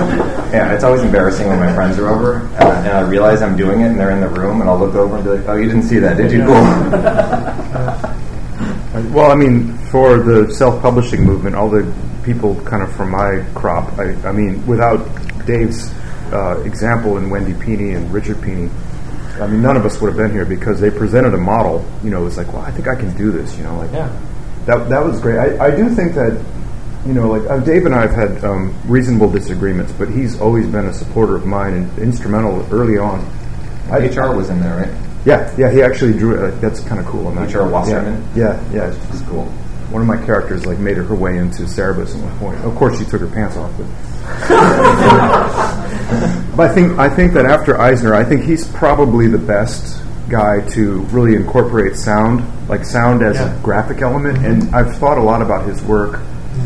Speaker 4: why. yeah, it's always embarrassing when my friends are over and, and I realize I'm doing it and they're in the room and I'll look over and be like, "Oh, you didn't see that, did you?" Cool.
Speaker 5: well, I mean, for the self-publishing movement, all the people kind of from my crop. I, I mean, without Dave's uh, example and Wendy Pini and Richard Pini, I mean, none of us would have been here because they presented a model. You know, it was like, well, I think I can do this. You know, like
Speaker 2: yeah
Speaker 5: that that was great. I, I do think that you know, like uh, Dave and I have had um, reasonable disagreements, but he's always been a supporter of mine and instrumental early on. I,
Speaker 4: HR was in there, right?
Speaker 5: yeah, yeah, he actually drew it. Uh, that's kind of cool. I'm
Speaker 4: HR Wasserman?
Speaker 5: Yeah, yeah, yeah.
Speaker 4: It's cool.
Speaker 5: One of my characters like made her way into Cerebus at one point. Of course, she took her pants off, but. but I think I think that after Eisner, I think he's probably the best guy to really incorporate sound, like sound as
Speaker 2: Yeah.
Speaker 5: a graphic element. And I've thought a lot about his work.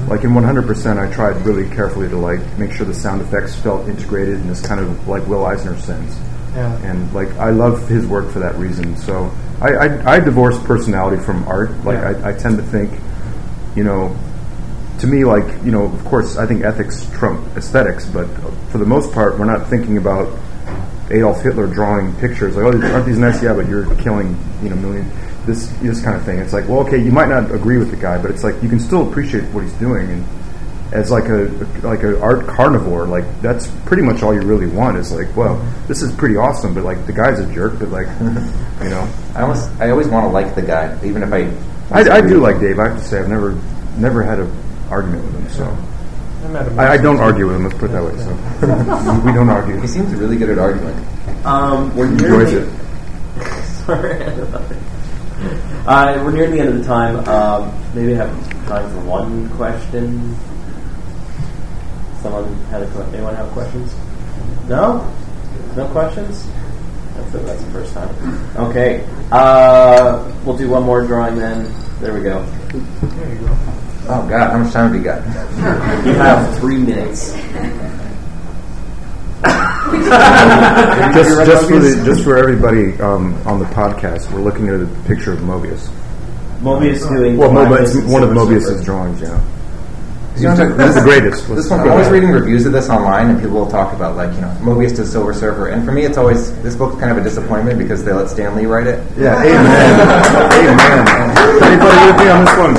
Speaker 5: Like in 100%, I tried really carefully to like make sure the sound effects felt integrated in this kind of like Will Eisner sense
Speaker 2: yeah
Speaker 5: and like I love his work for that reason. So I, I, I divorce personality from art. Like
Speaker 2: Yeah.
Speaker 5: I, I tend to think, you know, to me, like you know, of course, I think ethics trump aesthetics, but for the most part, we're not thinking about Adolf Hitler drawing pictures like, oh, aren't these nice? Yeah, but you're killing, you know, million. This this kind of thing. It's like, well, okay, you might not agree with the guy, but it's like you can still appreciate what he's doing and. As like a like a art carnivore, like that's pretty much all you really want. Is like, well, this is pretty awesome, but like the guy's a jerk. But like, you know,
Speaker 4: I almost, I always want to like the guy, even if I.
Speaker 5: I, I do like Dave. I have to say, I've never never had an argument with him. So
Speaker 2: I
Speaker 5: I, I don't argue with him. Let's put it that way. So we don't argue.
Speaker 4: He seems really good at arguing.
Speaker 1: Um, we're
Speaker 5: Enjoys
Speaker 1: nearing
Speaker 5: it.
Speaker 1: sorry. Uh, we're near the end of the time. Um, maybe I have time for one question. Someone had a anyone have questions? No, no questions. That's the, that's the first time. Okay, uh, we'll do one more drawing then. There we go.
Speaker 2: There you go.
Speaker 4: Oh God, how much time have you got?
Speaker 1: You have three minutes.
Speaker 5: Just, just for the, just for everybody um, on the podcast, we're looking at a picture of Moebius.
Speaker 1: Moebius doing.
Speaker 5: Well, Moebius,
Speaker 1: Mist
Speaker 5: one of
Speaker 1: Silver
Speaker 5: Moebius's
Speaker 1: Surfer.
Speaker 5: drawings. Yeah,
Speaker 4: You know,
Speaker 5: That's the greatest.
Speaker 4: This one, I'm always reading reviews of this online, and people will talk about like you know Moebius to Silver Surfer, and for me, it's always this book's kind of a disappointment because they let Stan Lee write it.
Speaker 5: yeah. Amen. Amen. Anybody with me on this one?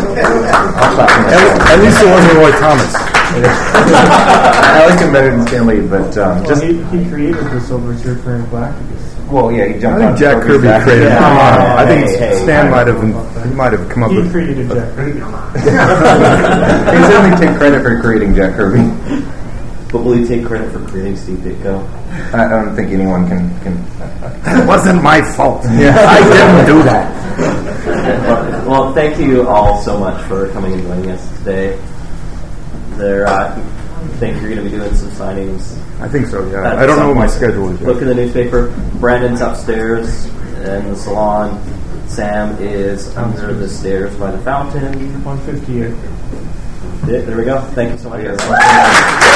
Speaker 4: I'll clap for myself.
Speaker 5: At, at least it wasn't Roy Thomas.
Speaker 4: I like him better than Stan Lee, but um,
Speaker 2: Well,
Speaker 4: just
Speaker 2: he, he created the Silver Surfer and Galacticus.
Speaker 4: well, yeah, he
Speaker 5: I think
Speaker 4: on
Speaker 5: Jack Kirby
Speaker 4: Kirby's back.
Speaker 5: created.
Speaker 1: Yeah.
Speaker 5: Come on, I think
Speaker 1: Hey, hey,
Speaker 5: Stan might have. He might have come up
Speaker 2: He
Speaker 5: with.
Speaker 2: created Jack Kirby.
Speaker 4: he certainly take credit for creating Jack Kirby.
Speaker 1: But will he take credit for creating Steve Ditko?
Speaker 4: I I don't think anyone can can.
Speaker 5: It wasn't my fault. I didn't do that.
Speaker 1: well, well, thank you all so much for coming and joining us today. There, uh, I think you're going to be doing some signings.
Speaker 5: I think so. Yeah. I don't know what my schedule is.
Speaker 1: Look in the newspaper. Brandon's upstairs in the salon. Sam is under the stairs by the fountain.
Speaker 2: 158.
Speaker 1: Yeah, there we go. Thank you so much.
Speaker 4: Yes.
Speaker 1: everyone.